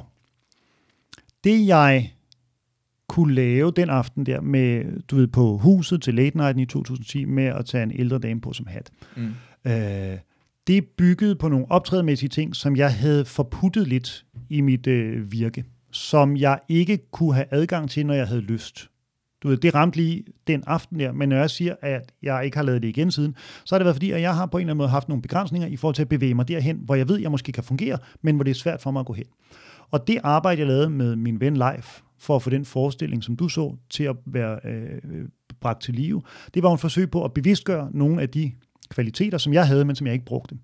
Det, jeg kunne lave den aften der med, du ved, på huset til Late Night i 2010 med at tage en ældre dame på som hat. Mm. Øh, det byggede på nogle optrædemæssige ting, som jeg havde forputtet lidt i mit øh, virke, som jeg ikke kunne have adgang til, når jeg havde lyst. Du ved, det ramte lige den aften der, men når jeg siger, at jeg ikke har lavet det igen siden, så har det været fordi, at jeg har på en eller anden måde haft nogle begrænsninger i forhold til at bevæge mig derhen, hvor jeg ved, at jeg måske kan fungere, men hvor det er svært for mig at gå hen. Og det arbejde, jeg lavede med min ven Leif, for at få den forestilling, som du så, til at være øh, bragt til live, det var en forsøg på at bevidstgøre nogle af de kvaliteter, som jeg havde, men som jeg ikke brugte.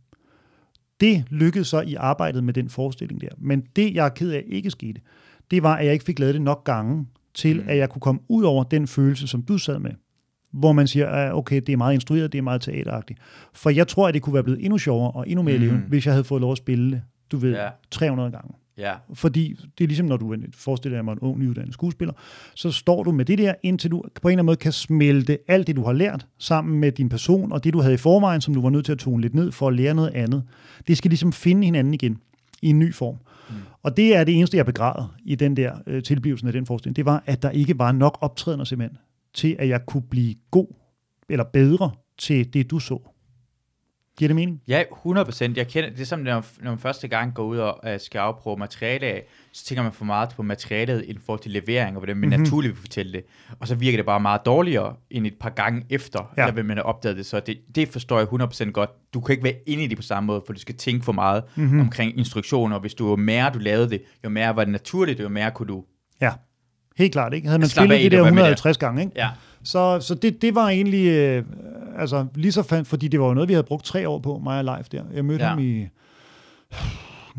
Det lykkedes så i arbejdet med den forestilling der. Men det, jeg er ked af ikke skete, det var, at jeg ikke fik lavet det nok gange, til mm. at jeg kunne komme ud over den følelse, som du sad med. Hvor man siger, at okay, det er meget instrueret, det er meget teateragtigt. For jeg tror, at det kunne være blevet endnu sjovere og endnu mere mm. levende, hvis jeg havde fået lov at spille det, du ved, ja. 300 gange. Ja. Fordi det er ligesom, når du forestiller dig en ung, nyuddannet skuespiller, så står du med det der, indtil du på en eller anden måde kan smelte alt det, du har lært, sammen med din person, og det, du havde i forvejen, som du var nødt til at tone lidt ned for at lære noget andet. Det skal ligesom finde hinanden igen i en ny form. Mm. Og det er det eneste, jeg begræder i den der øh, tilblivelsen af den forestilling. Det var, at der ikke var nok optrædener simpelthen, til at jeg kunne blive god eller bedre til det, du så. Giver det mening? Ja, 100%. Jeg kender, det er som, når, når man første gang går ud og uh, skal afprøve materiale af, så tænker man for meget på materialet i forhold til levering, og hvordan man mm-hmm. naturligt vil fortælle det. Og så virker det bare meget dårligere end et par gange efter, ja. eller hvad man har opdaget det. Så det, det forstår jeg 100% godt. Du kan ikke være inde i det på samme måde, for du skal tænke for meget mm-hmm. omkring instruktioner. Og hvis du jo mere du lavede det, jo mere var det naturligt, jo mere kunne du... Ja, helt klart. Ikke? Havde man spillet det der 150 gange, ikke? Ja. Så, så det, det var egentlig, øh, altså lige så fandt, fordi det var jo noget, vi havde brugt tre år på, mig og Leif der. Jeg mødte ja. ham i,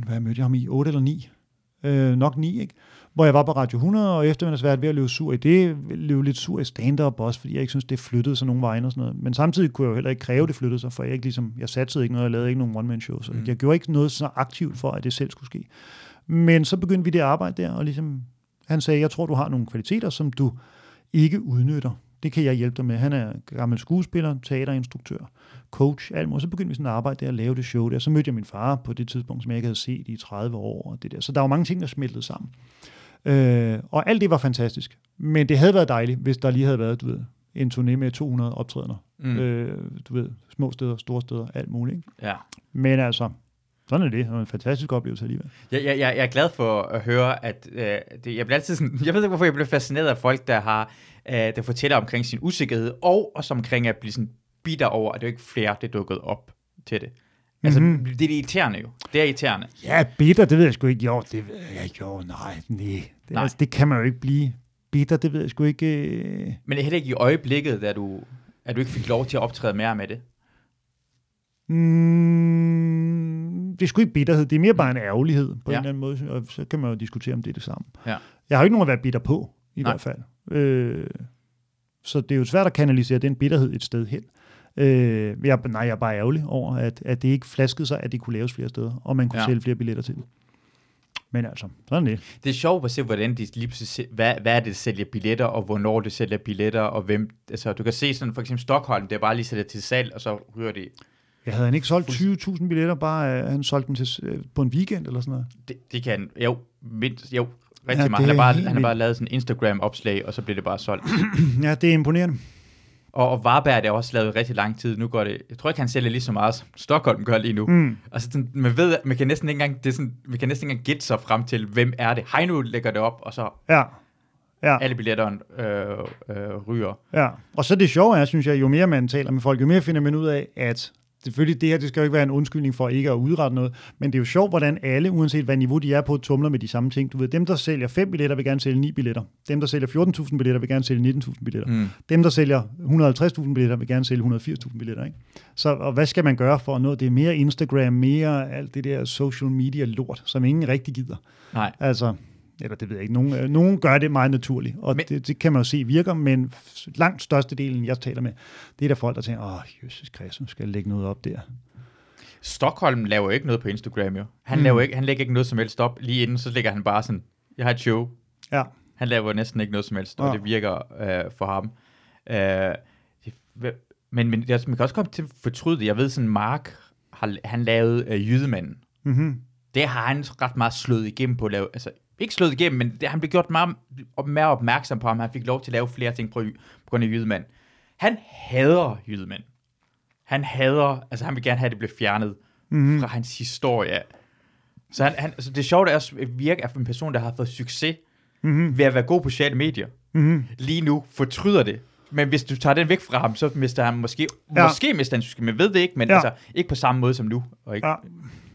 hvad mødte jeg ham i, 8 eller 9? Øh, nok 9, ikke? Hvor jeg var på Radio 100, og efter jeg været ved at løbe sur i det, løbe lidt sur i stand-up også, fordi jeg ikke synes, det flyttede sig nogen vegne og sådan noget. Men samtidig kunne jeg jo heller ikke kræve, det flyttede sig, for jeg, ikke ligesom, jeg satte ikke noget, jeg lavede ikke nogen one-man-show, så mm. jeg gjorde ikke noget så aktivt for, at det selv skulle ske. Men så begyndte vi det arbejde der, og ligesom, han sagde, jeg tror, du har nogle kvaliteter, som du ikke udnytter det kan jeg hjælpe dig med. Han er gammel skuespiller, teaterinstruktør, coach, alt muligt. Så begyndte vi sådan at arbejde der og lave det show der. Så mødte jeg min far på det tidspunkt, som jeg ikke havde set i 30 år. Og det der. Så der var mange ting, der smeltede sammen. Øh, og alt det var fantastisk. Men det havde været dejligt, hvis der lige havde været, du ved, en turné med 200 optrædener. Mm. Øh, du ved, små steder, store steder, alt muligt. Ikke? Ja. Men altså, sådan er det. Det var en fantastisk oplevelse alligevel. Jeg, jeg, jeg er glad for at høre, at øh, det, jeg bliver altid sådan, jeg ved ikke, hvorfor jeg bliver fascineret af folk, der har, øh, der fortæller omkring sin usikkerhed, og også omkring at blive sådan bitter over, at det er ikke flere, det dukket op til det. Altså, mm-hmm. det er irriterende jo. Det er irriterende. Ja, bitter, det ved jeg sgu ikke. Jo, det ved jeg. Jo, nej, nej. Det, nej. Altså, det kan man jo ikke blive. Bitter, det ved jeg sgu ikke. Øh... Men det er heller ikke i øjeblikket, da du, at du ikke fik lov til at optræde mere med det. Mm, det er sgu ikke bitterhed, det er mere bare en ærgerlighed på ja. en eller anden måde, og så kan man jo diskutere, om det er det samme. Ja. Jeg har jo ikke nogen at være bitter på, i Nej. hvert fald. Øh, så det er jo svært at kanalisere den bitterhed et sted hen. Øh, jeg, nej, jeg er bare ærgerlig over, at, at det ikke flaskede sig, at det kunne laves flere steder, og man kunne ja. sælge flere billetter til det. Men altså, sådan det. Det er sjovt at se, hvordan de lige pludselig, hvad, hvad er det, der sælger billetter, og hvornår det sælger billetter, og hvem, altså du kan se sådan, for eksempel Stockholm, det er bare lige sælger til salg, og så ryger det jeg havde han ikke solgt 20.000 billetter, bare uh, han solgte dem til, uh, på en weekend eller sådan noget? Det, det kan jo, mindst, jo, rigtig ja, meget. Han har, bare, han har bare lavet sådan en Instagram-opslag, og så blev det bare solgt. ja, det er imponerende. Og, og Varberg er også lavet rigtig lang tid. Nu går det, jeg tror ikke, han sælger lige så meget, som Stockholm gør lige nu. Mm. Altså, sådan, man ved, man kan næsten ikke engang, det er sådan, man kan næsten ikke engang gætte sig frem til, hvem er det. Heino lægger det op, og så ja. Ja. alle billetterne øh, øh, ryger. Ja, og så det sjove er, synes jeg, jo mere man taler med folk, jo mere finder man ud af, at selvfølgelig, det her det skal jo ikke være en undskyldning for ikke at udrette noget, men det er jo sjovt, hvordan alle, uanset hvad niveau de er på, tumler med de samme ting. Du ved, dem, der sælger 5 billetter, vil gerne sælge 9 billetter. Dem, der sælger 14.000 billetter, vil gerne sælge 19.000 billetter. Mm. Dem, der sælger 150.000 billetter, vil gerne sælge 180.000 billetter. Ikke? Så og hvad skal man gøre for at nå det? Er mere Instagram, mere alt det der social media lort, som ingen rigtig gider. Nej. Altså, eller det ved jeg ikke, nogen, øh, nogen gør det meget naturligt, og men, det, det kan man jo se virker, men langt størstedelen, jeg taler med, det er der folk, der tænker, åh, Jesus Kristus, skal jeg lægge noget op der? Stockholm laver ikke noget på Instagram, jo. Han, mm. laver ikke, han lægger ikke noget som helst op. Lige inden, så lægger han bare sådan, jeg har et show. Ja. Han laver næsten ikke noget som helst, og ja. det virker øh, for ham. Øh, det, men, men man kan også komme til at fortryde det. Jeg ved sådan, Mark, har, han lavet øh, Jydemanden. Mm-hmm. Det har han ret meget slået igennem på at lave, altså ikke slået igennem, men det, han blev gjort meget mere opmærksom på ham. Han fik lov til at lave flere ting på, på grund af Jydemand. Han hader Jydemand. Han hader, altså han vil gerne have, at det bliver fjernet mm-hmm. fra hans historie. Så han, han, altså det er sjovt at virke af en person, der har fået succes mm-hmm. ved at være god på sociale medier. mm-hmm. lige nu fortryder det. Men hvis du tager den væk fra ham, så mister han måske, ja. måske mister han syske, men ved det ikke, men ja. altså, ikke på samme måde som nu. Og ikke, ja.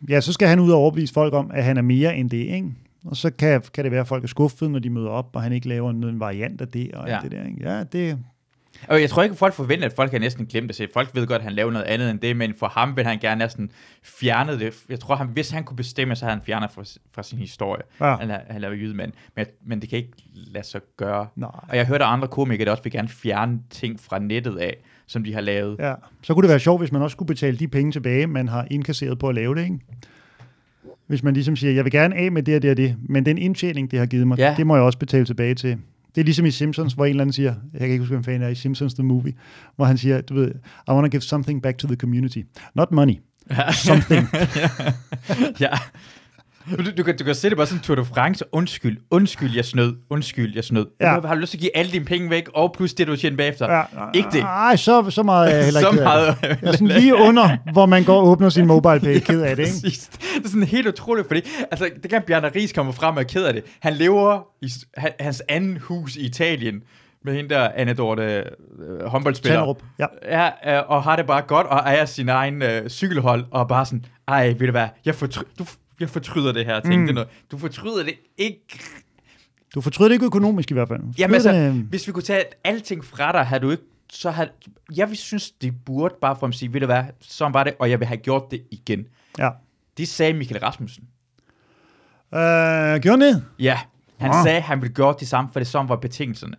ja, så skal han ud og overbevise folk om, at han er mere end det, ikke? Og så kan, kan det være, at folk er skuffede, når de møder op, og han ikke laver en, en variant af det, og ja. alt det der. Ikke? Ja, det, og jeg tror ikke, at folk forventer, at folk har næsten glemt det. Folk ved godt, at han laver noget andet end det, men for ham vil han gerne næsten fjerne det. Jeg tror, han, hvis han kunne bestemme, så havde han fjernet fra, fra sin historie. Ja. Han, han laver jydemand. Men, men det kan ikke lade sig gøre. Nej. Og jeg hørte andre komikere, der også vil gerne fjerne ting fra nettet af, som de har lavet. Ja. Så kunne det være sjovt, hvis man også skulle betale de penge tilbage, man har indkasseret på at lave det, ikke? Hvis man ligesom siger, jeg vil gerne af med det og det og det, men den indtjening, det har givet mig, ja. det må jeg også betale tilbage til. Det er ligesom i Simpsons, hvor en eller anden siger, jeg kan ikke huske, hvem fan er i Simpsons The Movie, hvor han siger, du ved, I want to give something back to the community. Not money. Something. ja. Du, du, kan, du kan se det bare sådan Tour de France. Undskyld, undskyld, jeg snød. Undskyld, jeg snød. Ja. Har du lyst til at give alle dine penge væk, og plus det, du tjener bagefter? Ja. Ikke det. Nej, så, så meget er jeg heller ikke. så meget. Jeg er sådan lige under, hvor man går og åbner sin mobile pay. Ked af det, ikke? Det er sådan helt utroligt, fordi altså, det kan Bjarne Ries komme frem og ked af det. Han lever i hans anden hus i Italien med hende der Anne Dorte øh, håndboldspiller. Tanderup, ja. ja øh, og har det bare godt, og ejer sin egen øh, cykelhold, og bare sådan, ej, ved du hvad, jeg fortry- du, jeg fortryder det her ting. Mm. Noget. Du fortryder det ikke. Du fortryder det ikke økonomisk i hvert fald. Jamen altså, det... hvis vi kunne tage alting fra dig, har du ikke så har, jeg vil synes, det burde bare for at sige, ved du hvad, så var det, og jeg vil have gjort det igen. Ja. Det sagde Michael Rasmussen. Øh, gjorde det? Ja, han ah. sagde, at han ville gøre det samme, for det samme var betingelserne.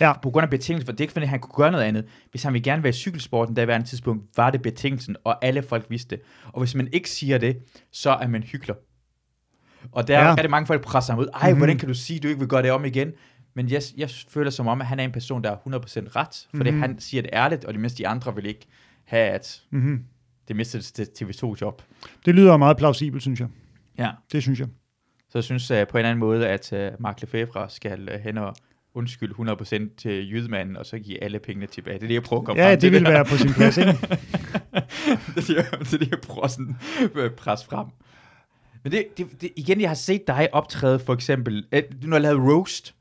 Ja. På grund af betingelsen, for det er ikke fordi, han kunne gøre noget andet. Hvis han ville gerne være i cykelsporten, der var en tidspunkt, var det betingelsen, og alle folk vidste det. Og hvis man ikke siger det, så er man hyggelig. Og der ja. er det mange folk, der presser ham ud. Ej, mm-hmm. hvordan kan du sige, du ikke vil gøre det om igen? Men jeg, jeg føler som om, at han er en person, der er 100% ret, fordi mm-hmm. han siger det ærligt, og de mindste de andre vil ikke have, at mm-hmm. det mister det TV2-job. Det lyder meget plausibelt, synes jeg. Ja. Det synes jeg. Så jeg synes uh, på en anden måde, at uh, Mark Lefebvre skal uh, hen og undskyld 100% til jydemanden, og så give alle pengene tilbage. Det er det, jeg prøver at komme ja, frem det vil være på sin plads, ikke? det, er det, det, jeg prøver sådan at presse frem. Men det, det, det, igen, jeg har set dig optræde for eksempel, du har lavet roast.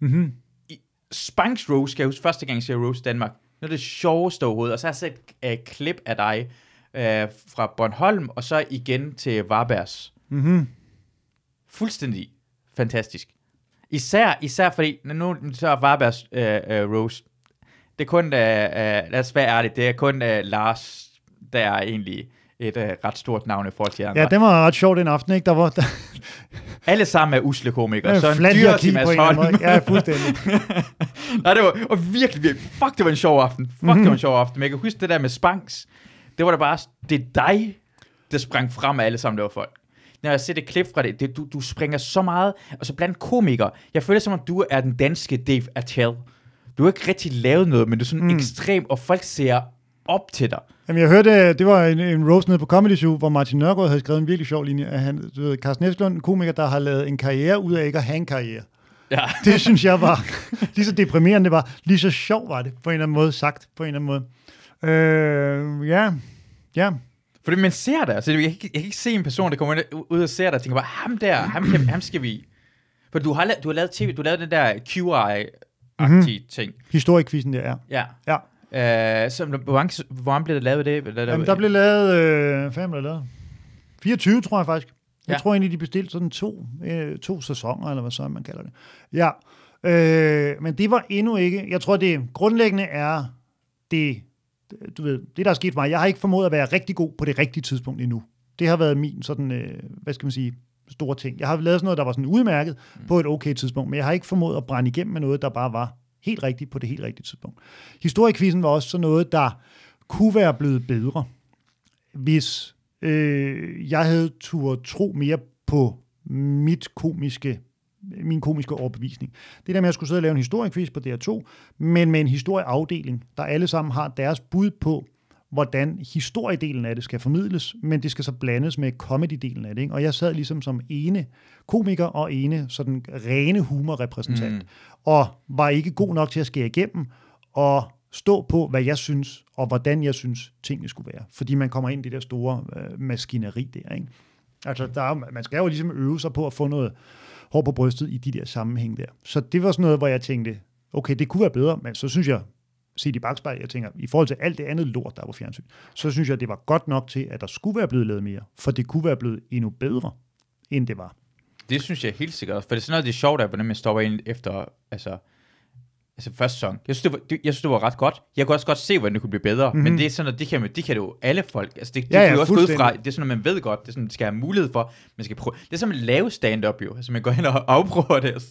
Mm-hmm. I, Spanks roast, skal jeg huske, første gang jeg ser roast Danmark. Det er det sjoveste overhovedet. Og så har jeg set et uh, klip af dig uh, fra Bornholm, og så igen til Varbergs. Mm-hmm. Fuldstændig fantastisk. Især, især fordi, nu så er Varbergs uh, uh, roast, det er kun, uh, uh, lad os være ærligt, det er kun uh, Lars, der er egentlig et uh, ret stort navn i forhold til andre. Ja, det var ret sjovt en aften, ikke? Der var, der... Alle sammen er usle komikere. Ja, så en dyr til Mads Holm. Ja, fuldstændig. Nej, det var og virkelig, virkelig, fuck, det var en sjov aften. Fuck, mm-hmm. det var en sjov aften. Men jeg kan huske det der med Spanks. Det var da bare, det er dig, der sprang frem af alle sammen, det var folk. Når jeg ser det klip fra det, det du, du springer så meget, og så blandt komikere. Jeg føler som om, du er den danske Dave Attell. Du har ikke rigtig lavet noget, men du er sådan mm. ekstrem, og folk ser op til dig. Jamen, jeg hørte, det var en, en roast nede på Comedy Show, hvor Martin Nørgaard havde skrevet en virkelig sjov linje. At han, du ved, Carsten Eskelund, en komiker, der har lavet en karriere ud af ikke at have en karriere. Ja. Det synes jeg var lige så deprimerende det var. Lige så sjov var det, på en eller anden måde sagt, på en eller anden måde. Øh, ja, ja. Fordi man ser det, altså jeg kan, ikke, jeg kan ikke se en person, der kommer ud og ser dig, og tænker bare, ham der, ham, ham, ham skal vi... For du har, du har lavet tv, du har lavet den der QI-agtige mm-hmm. ting. Historiekvisten der, ja. Ja. ja. Uh, så, hvor, mange, hvor mange blev der lavet det? Der, Jamen, der blev lavet, øh, fem blev lavet? 24, tror jeg faktisk. Jeg ja. tror egentlig, de bestilte sådan to, øh, to sæsoner, eller hvad så man kalder det. Ja, øh, men det var endnu ikke, jeg tror, det grundlæggende er det, du ved, det der er sket for mig. Jeg har ikke formået at være rigtig god på det rigtige tidspunkt endnu. Det har været min sådan, øh, hvad skal man sige, store ting. Jeg har lavet sådan noget, der var sådan udmærket mm. på et okay tidspunkt, men jeg har ikke formået at brænde igennem med noget, der bare var helt rigtigt på det helt rigtige tidspunkt. Historiekvisen var også sådan noget, der kunne være blevet bedre, hvis øh, jeg havde turde tro mere på mit komiske min komiske overbevisning. Det der med, at jeg skulle sidde og lave en historiekvist på DR2, men med en historieafdeling, der alle sammen har deres bud på, hvordan historiedelen af det skal formidles, men det skal så blandes med comedy-delen af det. Ikke? Og jeg sad ligesom som ene komiker og ene sådan rene humorrepræsentant, mm. og var ikke god nok til at skære igennem og stå på, hvad jeg synes, og hvordan jeg synes, tingene skulle være. Fordi man kommer ind i det der store øh, maskineri der. Ikke? Altså, der er, man skal jo ligesom øve sig på at få noget hår på brystet i de der sammenhæng der. Så det var sådan noget, hvor jeg tænkte, okay, det kunne være bedre, men så synes jeg, set i bagspejl, jeg tænker, i forhold til alt det andet lort, der er på fjernsyn, så synes jeg, det var godt nok til, at der skulle være blevet lavet mere, for det kunne være blevet endnu bedre, end det var. Det synes jeg helt sikkert, for det er sådan noget, det er sjovt, at man stopper ind efter, altså, altså første sæson. Jeg synes, det var, det, jeg synes, det var ret godt. Jeg kunne også godt se, hvordan det kunne blive bedre, mm-hmm. men det er sådan noget, det kan, det kan det jo alle folk. Altså, det, det Ja, ja, kan jo også gå ud fra, det er sådan noget, man ved godt, det er sådan, man skal have mulighed for, man skal prøve. Det er som at lave stand-up jo, altså man går hen og afprøver det, og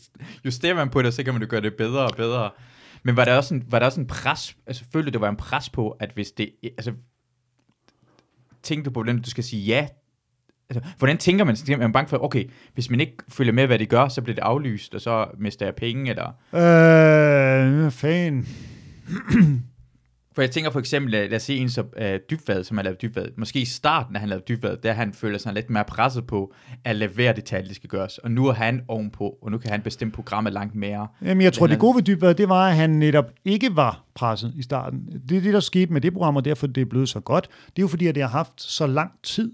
justerer man på det, så kan man jo gøre det bedre og bedre. Men var der også en, var der også en pres, altså følte du, det var en pres på, at hvis det, altså, tænkte du på, hvordan du skal sige ja Altså, hvordan tænker man? Er man bange for, okay, hvis man ikke følger med, hvad de gør, så bliver det aflyst, og så mister jeg penge, eller... Øh, fan. For jeg tænker for eksempel, lad, lad os se en som uh, dybvad, som har lavet dybvad. Måske i starten, da han lavede dybvad, der han føler sig lidt mere presset på at levere det tal, det skal gøres. Og nu er han ovenpå, og nu kan han bestemme programmet langt mere. Jamen, jeg tror, det gode ved Dybvad, det var, at han netop ikke var presset i starten. Det er det, der skete med det program, og derfor det er blevet så godt. Det er jo fordi, at det har haft så lang tid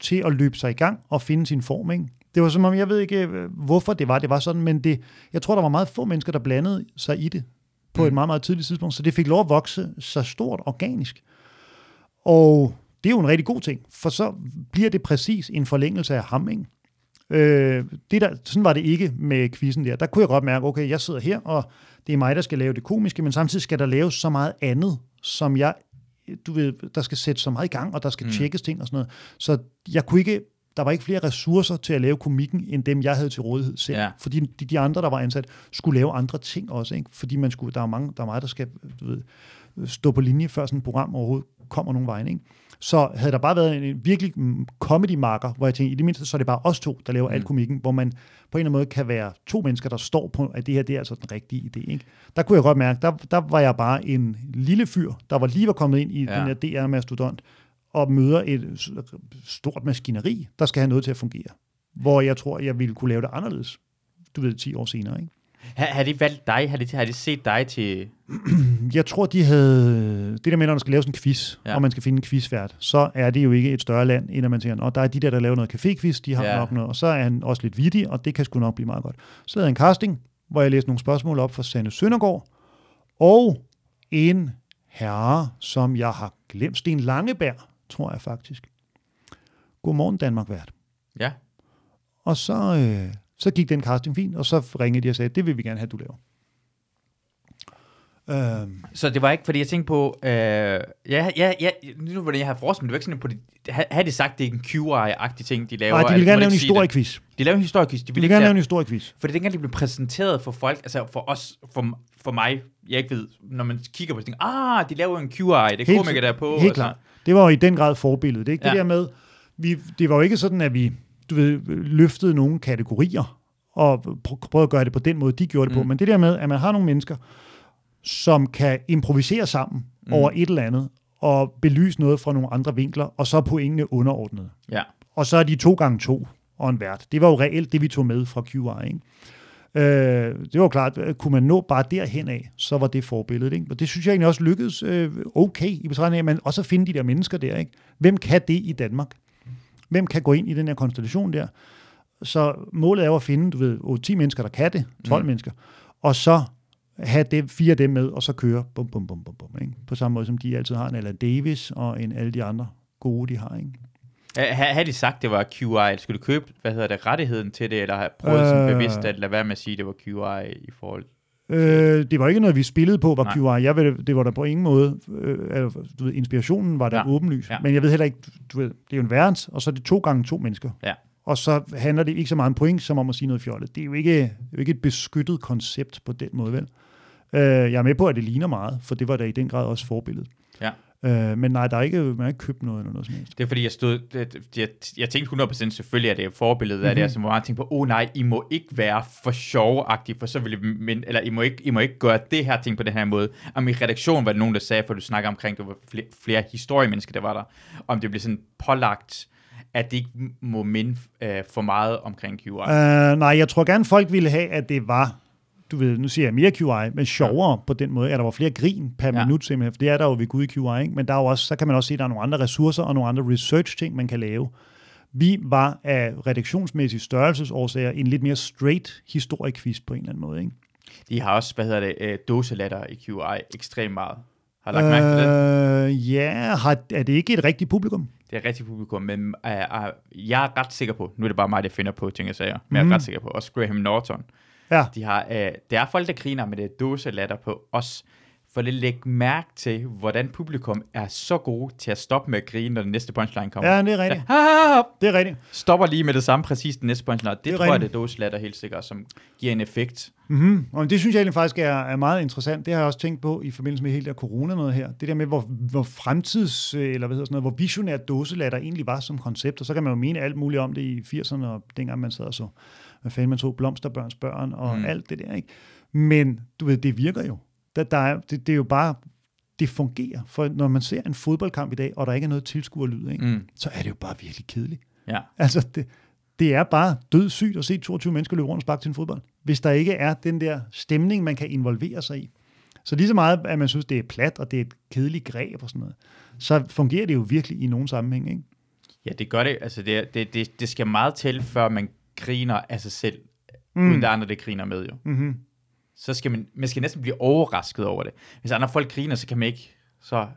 til at løbe sig i gang og finde sin form. Ikke? Det var som om, jeg ved ikke, øh, hvorfor det var, det var sådan, men det, jeg tror, der var meget få mennesker, der blandede sig i det på Mm. et meget, meget tidligt tidspunkt, så det fik lov at vokse så stort organisk. Og det er jo en rigtig god ting, for så bliver det præcis en forlængelse af ham, ikke? Øh, det der, sådan var det ikke med quizzen der. Der kunne jeg godt mærke, okay, jeg sidder her, og det er mig, der skal lave det komiske, men samtidig skal der laves så meget andet, som jeg, du ved, der skal sætte så meget i gang, og der skal mm. tjekkes ting og sådan noget. Så jeg kunne ikke, der var ikke flere ressourcer til at lave komikken, end dem, jeg havde til rådighed selv. Ja. Fordi de, de andre, der var ansat, skulle lave andre ting også, ikke? Fordi man skulle, der er mange, der er meget, der skal du ved, stå på linje, før sådan et program overhovedet kommer nogen vej, ikke? Så havde der bare været en, en virkelig mm, comedy-marker, hvor jeg tænkte, i det mindste, så er det bare os to, der laver mm. al komikken, hvor man på en eller anden måde kan være to mennesker, der står på, at det her, det er altså den rigtige idé, ikke? Der kunne jeg godt mærke, der, der var jeg bare en lille fyr, der var lige var kommet ind i Ja. den her DR-mastodont, og møder et stort maskineri, der skal have noget til at fungere. Hvor jeg tror, jeg ville kunne lave det anderledes, du ved, 10 år senere, ikke? Har, har de valgt dig? Har de, har de set dig til... Jeg tror, de havde... Det der med, når man skal lave sådan en quiz, Ja. og man skal finde en quizvært, så er det jo ikke et større land, end at man tænker, at der er de der, der laver noget café-quiz, de har ja. nok noget, og så er han også lidt vittig, og det kan sgu nok blive meget godt. Så lavede jeg en casting, hvor jeg læste nogle spørgsmål op fra Sanne Søndergaard, og en herre, som jeg har glemt, Sten Langeberg, tror jeg faktisk. Godmorgen Danmark vært. Ja. Og så, øh, så gik den casting fint, og så ringede de og sagde, det vil vi gerne have, du laver. Øhm, Så det var ikke, fordi jeg tænkte på, øh, ja, ja, ja, nu hvordan jeg har forestillet, det var ikke sådan på det, ha- havde de sagt, det er en QI-agtig ting, de laver? nej, de at- ville gerne lave en det? historiequiz. De laver en historiequiz, de De ville vil ikke gerne lave en historiequiz. For det dengang, det blev præsenteret for folk, altså for os, for, for mig, jeg ikke ved, når man kigger på det, tænker, ah, de laver en QI, det er Helt- komikere, der er på. Helt klart. Det var jo i den grad forbilledet. Ikke? Det Ja. der med, vi, det var jo ikke sådan, at vi du ved, løftede nogle kategorier og pr- prøvede at gøre det på den måde, de gjorde det mm. på. Men det der med, at man har nogle mennesker, som kan improvisere sammen Mm. mm. over et eller andet, og belyse noget fra nogle andre vinkler, og så er pointene underordnet. Ja. Og så er de to gange to og en vært. Det var jo reelt det, vi tog med fra QI. Ikke? Øh, det var klart, at kunne man nå bare derhen af, så var det forbilledet. Ikke? Og det synes jeg egentlig også lykkedes øh, okay i betragtning af, men også at finde de der mennesker der. Ikke? Hvem kan det i Danmark? Hvem kan gå ind i den her konstellation der? Så målet er jo at finde, du ved, 8-10 mennesker, der kan det, 12 Mm. mm. mennesker, og så have dem, fire af dem med, og så køre bum, bum, bum, bum, bum, ikke? på samme måde, som de altid har en Alan Davis og en alle de andre gode, de har. Ikke? Ha- ha- Havde de sagt, det var QI, skulle du købe, hvad hedder det, rettigheden til det, eller have prøvet øh... sådan bevidst at lade være med at sige, det var QI i forhold Øh, det var ikke noget, vi spillede på, var Nej. QI. Jeg ved, det var der på ingen måde. Øh, altså, du ved, inspirationen var der Ja. ja. åbenlys. Ja. Ja. Men jeg ved heller ikke, du ved, det er jo en værens, og så er det to gange to mennesker. Ja. Og så handler det ikke så meget om point, som om at sige noget fjollet. Det er jo ikke, det er jo ikke et beskyttet koncept på den måde, vel? Øh, jeg er med på, at det ligner meget, for det var da i den grad også forbilledet. Ja. Øh, men nej, der er ikke, man har ikke købt noget eller noget som helst. Det er fordi, jeg stod, det, jeg, jeg tænkte 100% selvfølgelig, at det er forbilledet mm-hmm. af det, Mhm. altså, hvor meget tænkte på, oh nej, I må ikke være for sjovagtige, for så vil I, men, eller I må, ikke, I må ikke gøre det her ting på den her måde. Om i redaktionen var det nogen, der sagde, for du snakker omkring, det var flere, flere historiemennesker, der var der, om det blev sådan pålagt, at det ikke må minde øh, for meget omkring QI. Uh, Uh, nej, jeg tror gerne, folk ville have, at det var, du ved, nu siger jeg mere QI, men sjovere ja. på den måde, at der var flere grin per Ja. minut simpelthen, for det er der jo ved Gud i QI, ikke? men der er jo også, så kan man også se, at der er nogle andre ressourcer og nogle andre research-ting, man kan lave. Vi var af redaktionsmæssige størrelsesårsager en lidt mere straight historiequiz på en eller anden måde. Ikke? De har også, hvad hedder det, øh, dåselatter i QI ekstremt meget. Har du lagt mærke til det? Øh, ja, har, er det ikke et rigtigt publikum? Det er rigtig publikum, men uh, uh, jeg er ret sikker på, nu er det bare mig, der finder på ting, jeg siger, men mm. jeg Mhm. er ret sikker på, også Graham Norton, Ja. de har, uh, der er folk, der griner med det dåselatter på os, for at lægge mærke til, hvordan publikum er så gode til at stoppe med at grine, når den næste punchline kommer. Ja, det er rigtigt. Ja. Det er rigtigt. Stopper lige med det samme, præcis den næste punchline. Det, Det er det tror jeg, rigtigt. det er dåselatter helt sikkert, som giver en effekt. Mm-hmm. Og det synes jeg egentlig faktisk er, er meget interessant. Det har jeg også tænkt på i forbindelse med hele der corona noget her. Det der med, hvor, hvor fremtids, øh, eller hvad hedder sådan noget, hvor visionært dåselatter egentlig var som koncept. Og så kan man jo mene alt muligt om det i 80'erne, og dengang man sad og så, hvad fanden man så, blomsterbørns børn og Mm. alt det der. Ikke? Men du ved, det virker jo. Der, der er, det, det er jo bare, det fungerer. For når man ser en fodboldkamp i dag, og der ikke er noget tilskuerlyd, ikke? Mm. så er det jo bare virkelig kedeligt. Ja. Altså, det, det er bare dødssygt at se 22 mennesker løbe rundt og sparke til en fodbold, hvis der ikke er den der stemning, man kan involvere sig i. Så lige så meget, at man synes, det er plat, og det er et kedeligt greb og sådan noget, så fungerer det jo virkelig i nogle sammenhæng, ikke? Ja, det gør det. Altså, det, det, det, det skal meget til, før man griner af sig selv, mm. uden der er andre, der griner med, jo. Mm-hmm. så skal man, man skal næsten blive overrasket over det. Hvis andre folk griner, så kan man ikke, så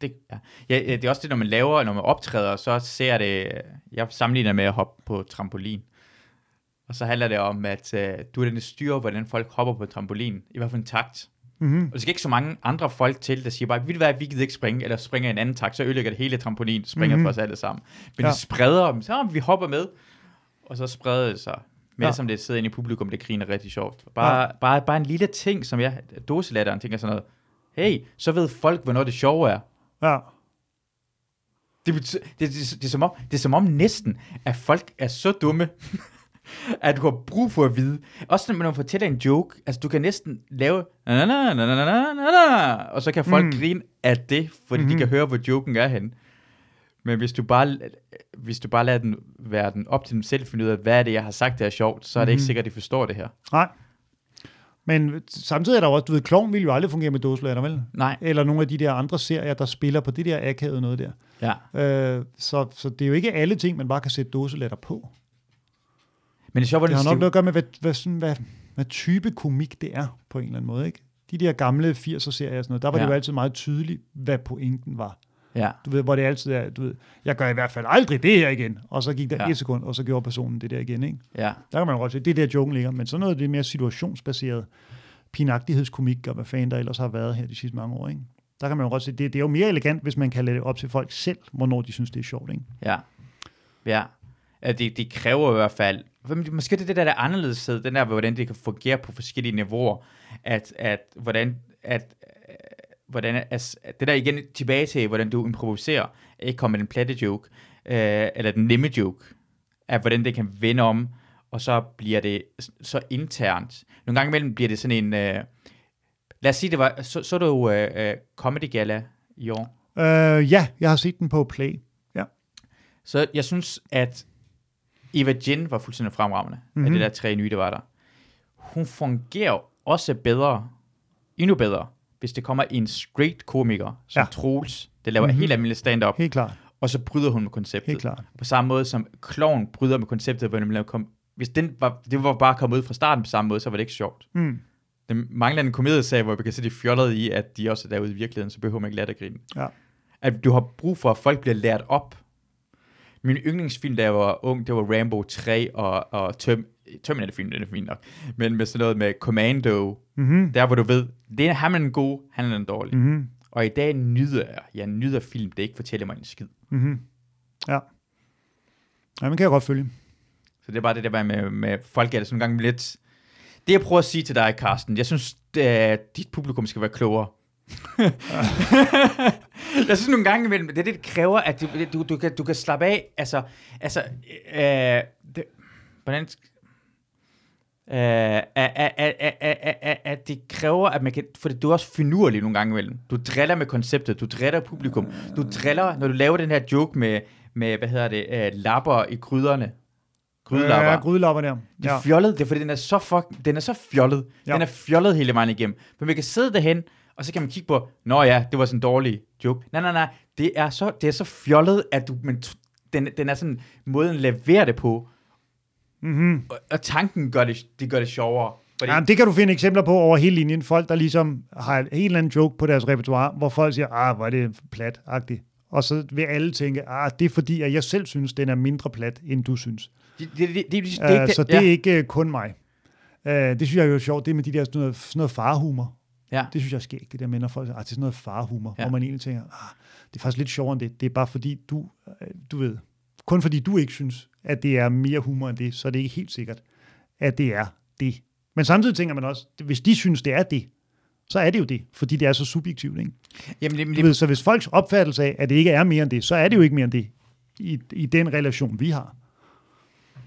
det, ja. Ja, det er også det, når man laver, når man optræder, så ser det, jeg sammenligner med at hoppe på trampolin. Og så handler det om, at uh, du er den, der styrer, hvordan folk hopper på trampolin, i hvert fald en takt. Mm-hmm. Og der skal ikke så mange andre folk til, der siger bare, vil du hvad, vi gider ikke springe, eller springer i en anden takt, så ødelægger det hele trampolin, springer mm-hmm. for os alle sammen. Men ja. Det spreder, så vi hopper med, og så spredte det sig. Med ja. som det sidder inde i publikum, det griner rigtig sjovt. Bare, ja. bare, bare en lille ting, som jeg, dåselatteren, tænker sådan noget, hey, så ved folk, hvornår det sjove er. Ja. Det, betyder, det, det, det, det, er som om, det er som om næsten, at folk er så dumme, at du har brug for at vide. Også når man fortæller en joke, altså du kan næsten lave, na, na, na, na, na, na, na, og så kan folk mm. grine af det, fordi mm-hmm. de mhm. kan høre, hvor joken er henne. Men hvis du bare, hvis du bare lader den være den op til dem selv, finde ud af, hvad er det, jeg har sagt, der er sjovt, så er det ikke Mhm. sikkert, at de forstår det her. Nej. Men samtidig er der også, du ved, Klovn ville jo aldrig fungere med dåselatter, vel? Nej. Eller nogle af de der andre serier, der spiller på det der akavede noget der. Ja. Øh, så, så det er jo ikke alle ting, man bare kan sætte dåselatter på. Men det er sjovt, Det hvordan har nok noget at gøre med, hvad, hvad, sådan, hvad, hvad type komik det er, på en eller anden måde. Ikke? De der gamle 80'er serier, og sådan noget, der var ja. det jo altid meget tydeligt, hvad pointen var. Ja. Du ved, hvor det altid er, du ved, jeg gør i hvert fald aldrig det her igen. Og så gik der ja. Et sekund, og så gjorde personen det der igen. Ikke? Ja. Der kan man jo godt se, det er der joken ligger. Men sådan noget, det er mere situationsbaseret pinagtighedskomik, og hvad fanden der ellers har været her de sidste mange år. Ikke? Der kan man jo godt se, det, det er jo mere elegant, hvis man kan lade det op til folk selv, hvornår de synes, det er sjovt. Ikke? Ja. Ja. det, det kræver i hvert fald, måske det det der, der er anderledes, den der, hvordan det kan fungere på forskellige niveauer, at, at hvordan, at, hvordan, at det der igen tilbage til, hvordan du improviserer, ikke kommer med den platte joke, øh, eller den nemme joke, at hvordan det kan vende om, og så bliver det så internt. Nogle gange imellem bliver det sådan en, øh, lad os sige, det var, så, så du øh, øh, Comedy Gala i år, Øh, ja, jeg har set den på Play. Ja. Så jeg synes, at Eva Jin var fuldstændig fremragende mm-hmm. af Mhm. det der tre nye, der var der. Hun fungerer også bedre, endnu bedre, hvis det kommer en straight komiker, som Ja. Troels, der laver Mhm. mm-hmm. helt almindelig stand-up, Helt klart. og så bryder hun med konceptet. Helt klart. På samme måde som Klovn bryder med konceptet, hvor man kom, hvis den var, det var bare kommet ud fra starten på samme måde, så var det ikke sjovt. Mm. Den mangler en komedieserie, hvor vi kan se de fjollede i, at de også er derude i virkeligheden, så behøver man ikke lade at grine. Ja. At du har brug for, at folk bliver lært op. Min yndlingsfilm, da jeg var ung, det var Rambo 3 og, og Term Terminator-film, den er fint nok. Men med sådan noget med Commando, Mm-hmm. der hvor du ved, det er ham er den gode, han er den dårlige. Mm. Mm-hmm. Og i dag nyder jeg, jeg nyder film, det ikke fortæller mig en skid. Mm-hmm. Ja. Ja, man kan jeg godt følge. Så det er bare det der med, med, med folk er det sådan nogle gange lidt... Det jeg prøver at sige til dig, Carsten, jeg synes, at dit publikum skal være klogere. jeg synes nogle gange imellem, det er det, det kræver, at du, du, du, kan, du kan slappe af. Altså, altså øh, det, hvordan... Øh, at, at, at, at, at, at, at det kræver, at man kan... For du er også finurlig nogle gange imellem. Du driller med konceptet, du driller publikum. Du driller, når du laver den her joke med, med hvad hedder det, øh, lapper i krydderne. Grydelapper. Ja, grydelapper der. Det er Ja. fjollet, det er fordi, den er så, fuck, den er så fjollet. Ja. Den er fjollet hele vejen igennem. Men vi kan sidde derhen, og så kan man kigge på, nå ja, det var sådan en dårlig joke. Nej, nej, nej, det er så, det er så fjollet, at du, men, den, den er sådan, måden leverer det på, Mm-hmm. og, og tanken gør det, det gør det sjovere. Fordi... Jamen, det kan du finde eksempler på over hele linjen. Folk, der ligesom har en eller anden joke på deres repertoire, hvor folk siger, ah, hvor er det plat-agtigt. Og så vil alle tænke, ah, det er fordi, at jeg selv synes, den er mindre plat, end du synes. Det, det, det, det, det, det, uh, så det ja. er ikke uh, kun mig. Uh, det synes jeg er jo sjovt, det med de der sådan noget, sådan noget farhumor. Ja. Det synes jeg er skægt, det der med, når folk siger, ah, det er sådan noget farhumor, ja. hvor man egentlig tænker, ah, det er faktisk lidt sjovere end det. Det er bare fordi, du, du ved, kun fordi du ikke synes, at det er mere humor end det, så er det ikke helt sikkert, at det er det. Men samtidig tænker man også, hvis de synes, det er det, så er det jo det, fordi det er så subjektivt. Ikke? Jamen, det, det, ved, så hvis folks opfattelse af, at det ikke er mere end det, så er det jo ikke mere end det i, i den relation, vi har.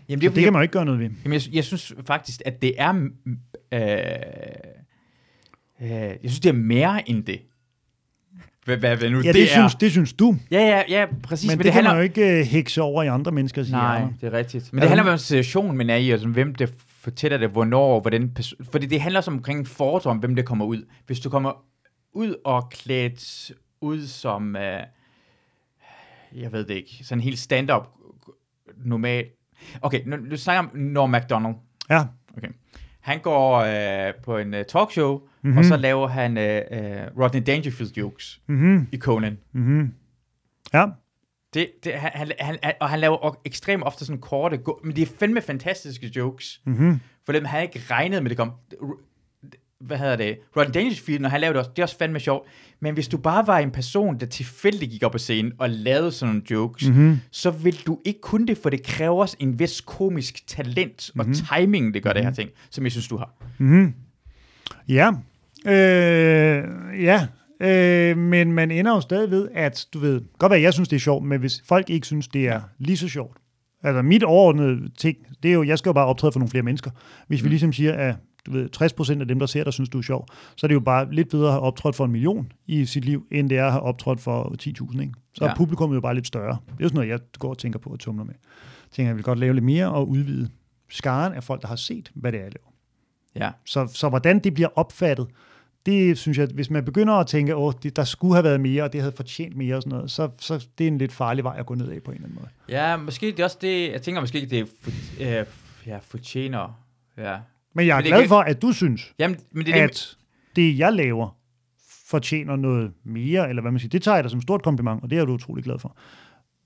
Jamen, det, så det kan man jo ikke gøre noget ved. Jamen, jeg, jeg synes faktisk, at det er... Øh, øh, jeg synes, det er mere end det. Hvad, hvad, hvad nu ja, det, det, synes, det synes du. Ja, ja, ja, præcis. Men, men det, det kan handler... man jo ikke uh, hækse over i andre menneskers Nej, hjerner. det er rigtigt. Men det handler om situation, men er i, altså, hvem det fortæller det, hvornår, hvordan... Fordi det handler som omkring fordom, hvem det kommer ud. Hvis du kommer ud og klædt ud som... Uh, jeg ved det ikke. Sådan helt stand-up normal. Okay, nu, nu snakker om Norm MacDonald. Ja. Okay. Han går øh, på en uh, talkshow, mm-hmm. og så laver han øh, uh, Rodney Dangerfield jokes mm-hmm. i Conan. Mm-hmm. Ja. Det, det, han, han, han, og han laver ekstremt ofte sådan korte, men det er fandme fantastiske jokes. Mm-hmm. For dem havde ikke regnet med, det kom hvad hedder det, Rodney Dangerfield, når han lavede det også, det er også fandme sjovt. Men hvis du bare var en person, der tilfældigt gik op på scenen og lavede sådan nogle jokes, mm-hmm. så vil du ikke kunne det, for det kræver også en vis komisk talent og mm-hmm. timing, det gør mm-hmm. det her mhm. ting, som jeg synes, du har. Mm-hmm. Ja, øh, ja, øh, men man ender jo stadig ved, at du ved, godt være, jeg synes, det er sjovt, men hvis folk ikke synes, det er lige så sjovt, altså mit overordnede ting, det er jo, jeg skal jo bare optræde for nogle flere mennesker. Hvis mm. vi ligesom siger, at du ved, 60% af dem, der ser dig, synes du er sjov, så er det jo bare lidt bedre at have optrådt for en million i sit liv, end det er at have optrådt for 10.000. Ikke? Så ja. er publikum jo bare lidt større. Det er jo sådan noget, jeg går og tænker på at tumler med. Jeg tænker, jeg vil godt lave lidt mere og udvide skaren af folk, der har set, hvad det er, jeg laver. Ja. Så, så hvordan det bliver opfattet, det synes jeg, hvis man begynder at tænke, at der skulle have været mere, og det havde fortjent mere og sådan noget, så, så det er en lidt farlig vej at gå ned af på en eller anden måde. Ja, måske det er også det, jeg tænker måske, det for, øh, ja, fortjener, ja, men jeg er men glad kan... for, at du synes, Jamen, men det, at det, jeg laver, fortjener noget mere, eller hvad man siger. Det tager jeg da som stort kompliment, og det er du utrolig glad for.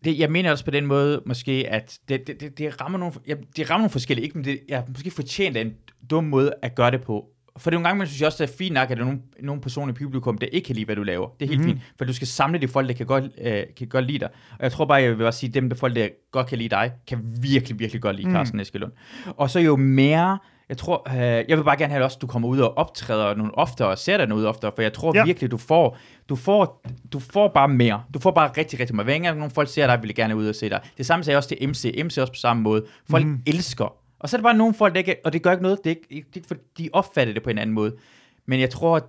Det, jeg mener også på den måde, måske, at det, det, det, det rammer nogle, ja, det rammer nogle forskellige, ikke, men det, jeg måske fortjent en dum måde at gøre det på. For det er nogle gange, man synes jeg også, det er fint nok, at der er nogle, nogle personer i publikum, der ikke kan lide, hvad du laver. Det er helt mm. fint, for du skal samle de folk, der kan godt, øh, kan godt lide dig. Og jeg tror bare, jeg vil også sige, at dem, der folk, der godt kan lide dig, kan virkelig, virkelig godt lide mm. Carsten Eskelund. Og så jo mere jeg tror, øh, jeg vil bare gerne have også, at du kommer ud og optræder nogle oftere og ser dig noget oftere, for jeg tror ja. virkelig, du får, du får, du får bare mere. Du får bare rigtig, rigtig meget. Hver gang nogle folk ser dig, vil gerne ud og se dig. Det samme sagde jeg også til MC. MC også på samme måde. Folk mm. elsker. Og så er det bare nogle folk, der ikke, og det gør ikke noget, det er ikke, det er ikke for, de opfatter det på en anden måde. Men jeg tror, at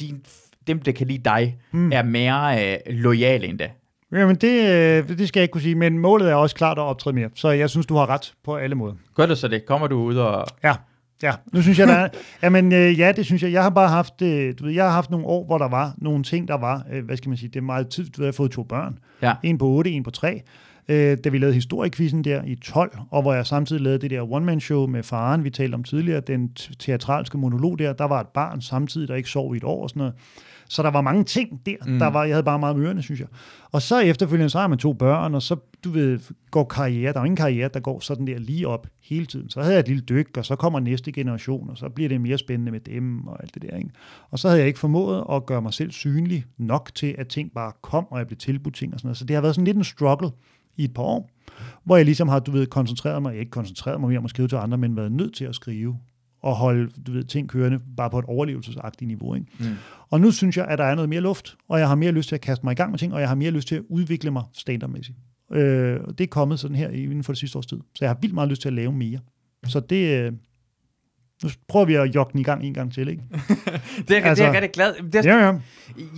de, dem, der kan lide dig, mm. er mere øh, lojale end det. Jamen, det, øh, det skal jeg ikke kunne sige, men målet er også klart at optræde mere. Så jeg synes, du har ret på alle måder. Gør det så det? Kommer du ud og... Ja, ja. Nu synes jeg, der er, jamen, øh, ja, det synes jeg. Jeg har bare haft, øh, du ved, jeg har haft nogle år, hvor der var nogle ting, der var, hvad skal man sige, det er meget tid. Du ved, jeg har fået to børn. Ja. En på 8, en på 3 da vi lavede historiekvisten der i 12, og hvor jeg samtidig lavede det der one-man-show med faren, vi talte om tidligere, den teatralske monolog der, der var et barn samtidig, der ikke sov i et år og sådan noget. Så der var mange ting der, mm. der var, jeg havde bare meget mørende, synes jeg. Og så efterfølgende, så har man to børn, og så, du ved, går karriere, der er ingen karriere, der går sådan der lige op hele tiden. Så havde jeg et lille dyk, og så kommer næste generation, og så bliver det mere spændende med dem og alt det der. Ikke? Og så havde jeg ikke formået at gøre mig selv synlig nok til, at ting bare kom, og jeg blev tilbudt ting og sådan noget. Så det har været sådan lidt en struggle i et par år, hvor jeg ligesom har, du ved, koncentreret mig, ikke koncentreret mig mere om at skrive til andre, men været nødt til at skrive og holde du ved, ting kørende bare på et overlevelsesagtigt niveau. Ikke? Mm. Og nu synes jeg, at der er noget mere luft, og jeg har mere lyst til at kaste mig i gang med ting, og jeg har mere lyst til at udvikle mig standardmæssigt. Øh, det er kommet sådan her inden for det sidste års tid. Så jeg har vildt meget lyst til at lave mere. Så det, øh, nu prøver vi at jogge den i gang en gang til, ikke? det, er, altså, det er jeg altså- rigtig glad. Det er, ja, ja.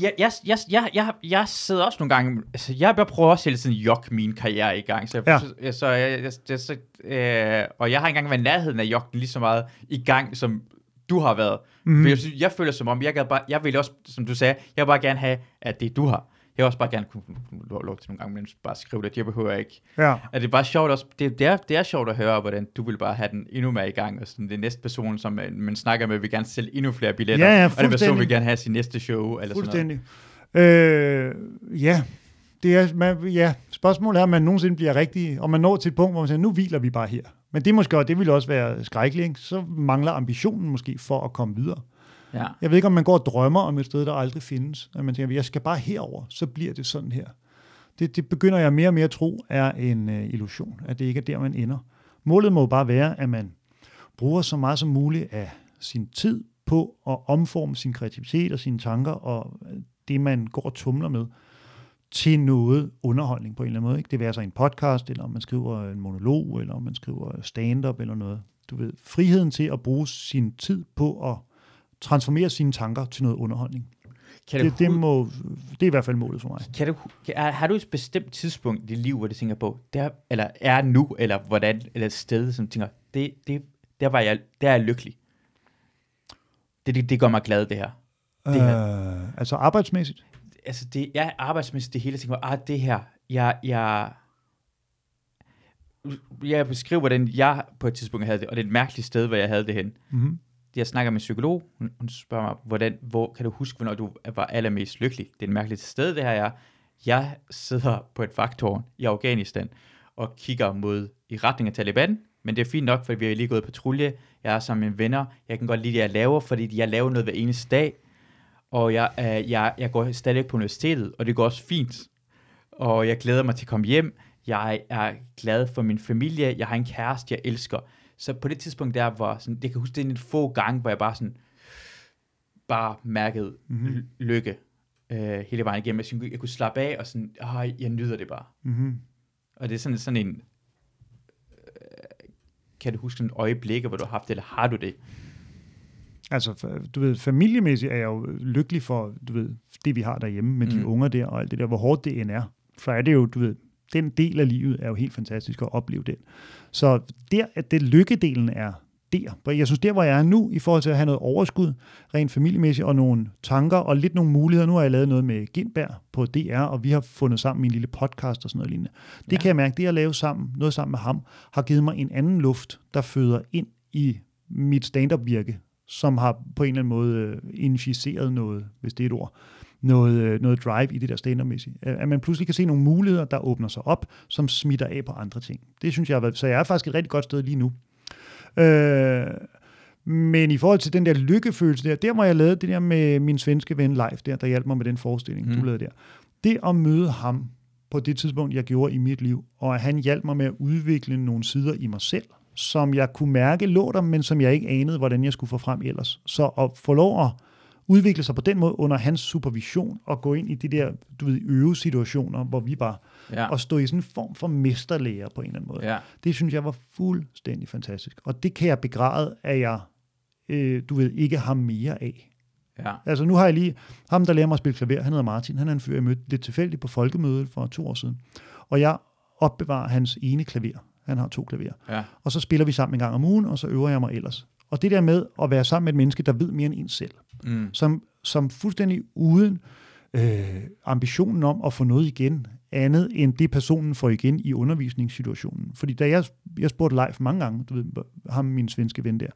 Jeg, jeg, jeg, jeg, jeg, jeg sidder også nogle gange, altså jeg prøver også hele tiden at jogge min karriere i gang. Så, ja. så, jeg, jeg, jeg, så øh, og jeg har ikke engang været nærheden af joggen lige så meget i gang, som du har været. Mm. For jeg, synes, jeg føler som om, jeg, bare, jeg vil også, som du sagde, jeg vil bare gerne have, at det du har. Jeg vil også bare gerne kunne lov, til nogle gange, men bare skrive det. Jeg behøver ikke. Ja. Er det er bare sjovt også, det, det, er, det er sjovt at høre, hvordan du vil bare have den endnu mere i gang, og sådan det næste person, som man, man snakker med, vil gerne sælge endnu flere billetter, Ja, ja, og den person fuldstændig. vil gerne have sin næste show, eller sådan Fuldstændig. Øh, ja, det er, man, ja, spørgsmålet er, om man nogensinde bliver rigtig, og man når til et punkt, hvor man siger, nu hviler vi bare her. Men det måske, og det ville også være skrækkeligt, ikke? så mangler ambitionen måske for at komme videre. Ja. Jeg ved ikke, om man går og drømmer om et sted, der aldrig findes. At man tænker, jeg skal bare herover, så bliver det sådan her. Det, det begynder jeg mere og mere at tro er en øh, illusion, at det ikke er der, man ender. Målet må jo bare være, at man bruger så meget som muligt af sin tid på at omforme sin kreativitet og sine tanker og øh, det, man går og tumler med, til noget underholdning på en eller anden måde. Ikke? Det vil så en podcast, eller om man skriver en monolog, eller om man skriver stand-up eller noget. Du ved, friheden til at bruge sin tid på at transformere sine tanker til noget underholdning. Kan du, Det, det, må, det er i hvert fald målet for mig. kan du, kan, har du et bestemt tidspunkt i dit liv, hvor du tænker på, der, eller er nu, eller hvordan, eller et sted, som tænker, det, det, der, var jeg, der er jeg lykkelig. Det, det, det gør mig glad, det her. Det her. Øh, altså arbejdsmæssigt. altså det, jeg er arbejdsmæssigt det hele, jeg tænker, ah, det her, jeg, jeg, jeg beskriver, hvordan jeg på et tidspunkt havde det, og det er et mærkeligt sted, hvor jeg havde det hen. Mm-hmm. Jeg snakker med en psykolog, hun, hun spørger mig, hvordan, hvor kan du huske, hvornår du var allermest lykkelig? Det er et mærkeligt sted, det her er. Jeg sidder på et vagtårn i Afghanistan, og kigger mod i retning af Taliban, men det er fint nok, for vi har lige gået patrulje, jeg er sammen med venner, jeg kan godt lide det, jeg laver, fordi jeg laver noget hver eneste dag, og jeg, øh, jeg, jeg går stadig på universitetet, og det går også fint. Og jeg glæder mig til at komme hjem. Jeg er glad for min familie. Jeg har en kæreste, jeg elsker. Så på det tidspunkt der, hvor sådan, jeg kan huske, det er en få gange, hvor jeg bare sådan, bare mærkede mm-hmm. lykke øh, hele vejen igennem. Jeg, synes, jeg kunne slappe af, og sådan, åh, jeg nyder det bare. Mm-hmm. Og det er sådan, sådan en, øh, kan du huske sådan en øjeblik, hvor du har haft det, eller har du det? Altså, du ved, familiemæssigt er jeg jo lykkelig for, du ved, det vi har derhjemme med mm. de unger der og alt det der, hvor hårdt det end er. Så er det jo, du ved, den del af livet er jo helt fantastisk at opleve den. Så der, at det lykkedelen er der. Jeg synes, der hvor jeg er nu, i forhold til at have noget overskud, rent familiemæssigt, og nogle tanker, og lidt nogle muligheder. Nu har jeg lavet noget med Gindberg på DR, og vi har fundet sammen en lille podcast og sådan noget lignende. Det Ja. kan jeg mærke, det at lave sammen, noget sammen med ham, har givet mig en anden luft, der føder ind i mit stand-up-virke, som har på en eller anden måde øh, injiceret noget, hvis det er et ord, noget, øh, noget drive i det der stand-up-mæssigt. At man pludselig kan se nogle muligheder, der åbner sig op, som smitter af på andre ting. Det synes jeg har været, så jeg er faktisk et rigtig godt sted lige nu. Øh, men i forhold til den der lykkefølelse der, der må jeg lave det der med min svenske ven Leif der, der hjalp mig med den forestilling. Mm. du lavede der. Det at møde ham på det tidspunkt, jeg gjorde i mit liv, og at han hjalp mig med at udvikle nogle sider i mig selv, som jeg kunne mærke lå der, men som jeg ikke anede, hvordan jeg skulle få frem ellers. Så at få lov at udvikle sig på den måde under hans supervision, og gå ind i de der, du ved, øvesituationer, hvor vi var, Ja. og stå i sådan en form for mesterlærer på en eller anden måde. ja. Det synes jeg var fuldstændig fantastisk. Og det kan jeg begræde, at jeg, øh, du ved, ikke har mere af. Ja. Altså nu har jeg lige, ham der lærer mig at spille klaver, han hedder Martin, han er en fyr, jeg mødte lidt tilfældigt på folkemødet for to år siden. Og jeg opbevarer hans ene klaver. Han har to klaver. Ja. Og så spiller vi sammen en gang om ugen, og så øver jeg mig ellers. Og det der med at være sammen med et menneske, der ved mere end en selv, Mm. som, som fuldstændig uden øh, ambitionen om at få noget igen, andet end det personen får igen i undervisningssituationen. Fordi da jeg, jeg spurgte Leif mange gange, du ved, ham min svenske ven der,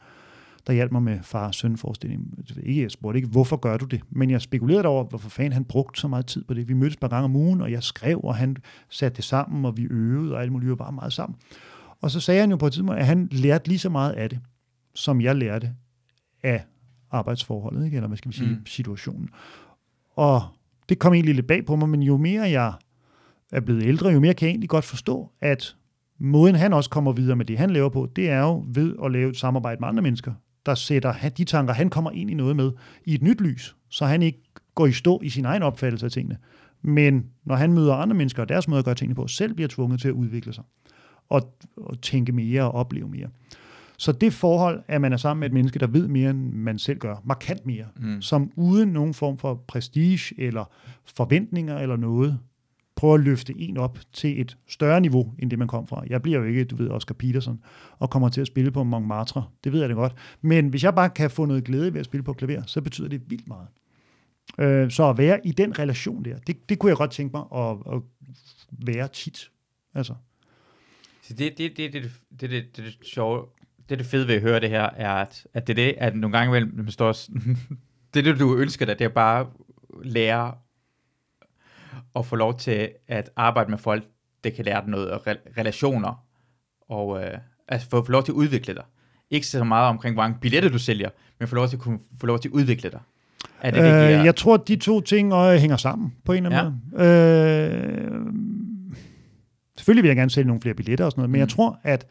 der hjalp mig med far-søn forestilling. Ikke, jeg spurgte ikke, hvorfor gør du det? Men jeg spekulerede over, hvorfor fanden han brugte så meget tid på det. Vi mødtes et par gange om ugen, og jeg skrev, og han satte det sammen, og vi øvede, og alt muligt, og var bare meget sammen. Og så sagde han jo på et tidspunkt, at han lærte lige så meget af det, som jeg lærte af arbejdsforholdet, ikke? eller hvad skal man sige, mm. Situationen. Og det kom egentlig lidt bag på mig, men jo mere jeg er blevet ældre, jo mere kan jeg egentlig godt forstå, at måden han også kommer videre med det, han laver på, det er jo ved at lave et samarbejde med andre mennesker, der sætter de tanker, han kommer ind i noget med, i et nyt lys, så han ikke går i stå i sin egen opfattelse af tingene. Men når han møder andre mennesker og deres måde at gøre tingene på, selv bliver tvunget til at udvikle sig og, og tænke mere og opleve mere. Så det forhold, at man er sammen med et menneske, der ved mere, end man selv gør, markant mere, mm. som uden nogen form for prestige eller forventninger eller noget, prøver at løfte en op til et større niveau, end det man kom fra. Jeg bliver jo ikke, du ved, Oscar Peterson, og kommer til at spille på Montmartre. Det ved jeg det godt. Men hvis jeg bare kan få noget glæde ved at spille på klaver, så betyder det vildt meget. Øh, så at være i den relation der, det, det kunne jeg godt tænke mig at, at være tit. Altså. Så det, det, det, det, det, det, det, det sjove det, det fede ved at høre det her, er, at, at det er det, at nogle gange imellem, man står, det er det, du ønsker dig, det er bare lære at få lov til at arbejde med folk, det kan lære dig noget, og relationer, og øh, altså få, få lov til at udvikle dig. Ikke så meget omkring, hvor mange billetter du sælger, men få lov til at kunne få lov til at udvikle dig. Er det, det øh, jeg tror, at de to ting øh, hænger sammen på en eller anden ja. måde. Øh, selvfølgelig vil jeg gerne sælge nogle flere billetter og sådan noget, men mm. jeg tror, at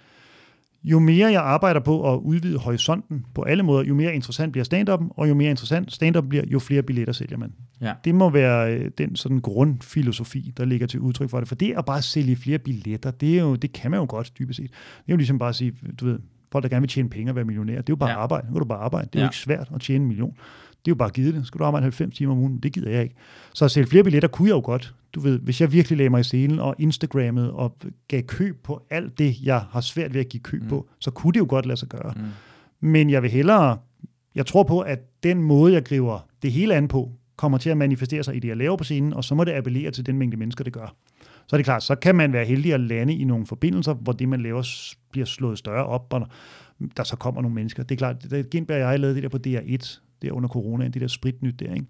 jo mere jeg arbejder på at udvide horisonten på alle måder, jo mere interessant bliver stand og jo mere interessant stand bliver, jo flere billetter sælger man. Ja. Det må være øh, den sådan grundfilosofi, der ligger til udtryk for det. For det at bare sælge flere billetter, det, er jo, det kan man jo godt dybest set. Det er jo ligesom bare at sige, du ved, folk der gerne vil tjene penge og være millionær, det er jo bare ja. arbejde. Nu kan du bare arbejde. Det er ja. jo ikke svært at tjene en million. Det er jo bare givet det. Skal du arbejde 90 timer om ugen? Det gider jeg ikke. Så at sælge flere billetter kunne jeg jo godt. Du ved, hvis jeg virkelig lagde mig i scenen og Instagrammede og gav køb på alt det, jeg har svært ved at give køb mm. på, så kunne det jo godt lade sig gøre. Mm. Men jeg vil hellere, jeg tror på, at den måde, jeg griber det hele an på, kommer til at manifestere sig i det, jeg laver på scenen, og så må det appellere til den mængde mennesker, det gør. Så er det klart, så kan man være heldig at lande i nogle forbindelser, hvor det, man laver, bliver slået større op, og der så kommer nogle mennesker. Det er klart, det, Gindberg og jeg lavede det der på DR1, der under coronaen, det der spritnyt der, ikke?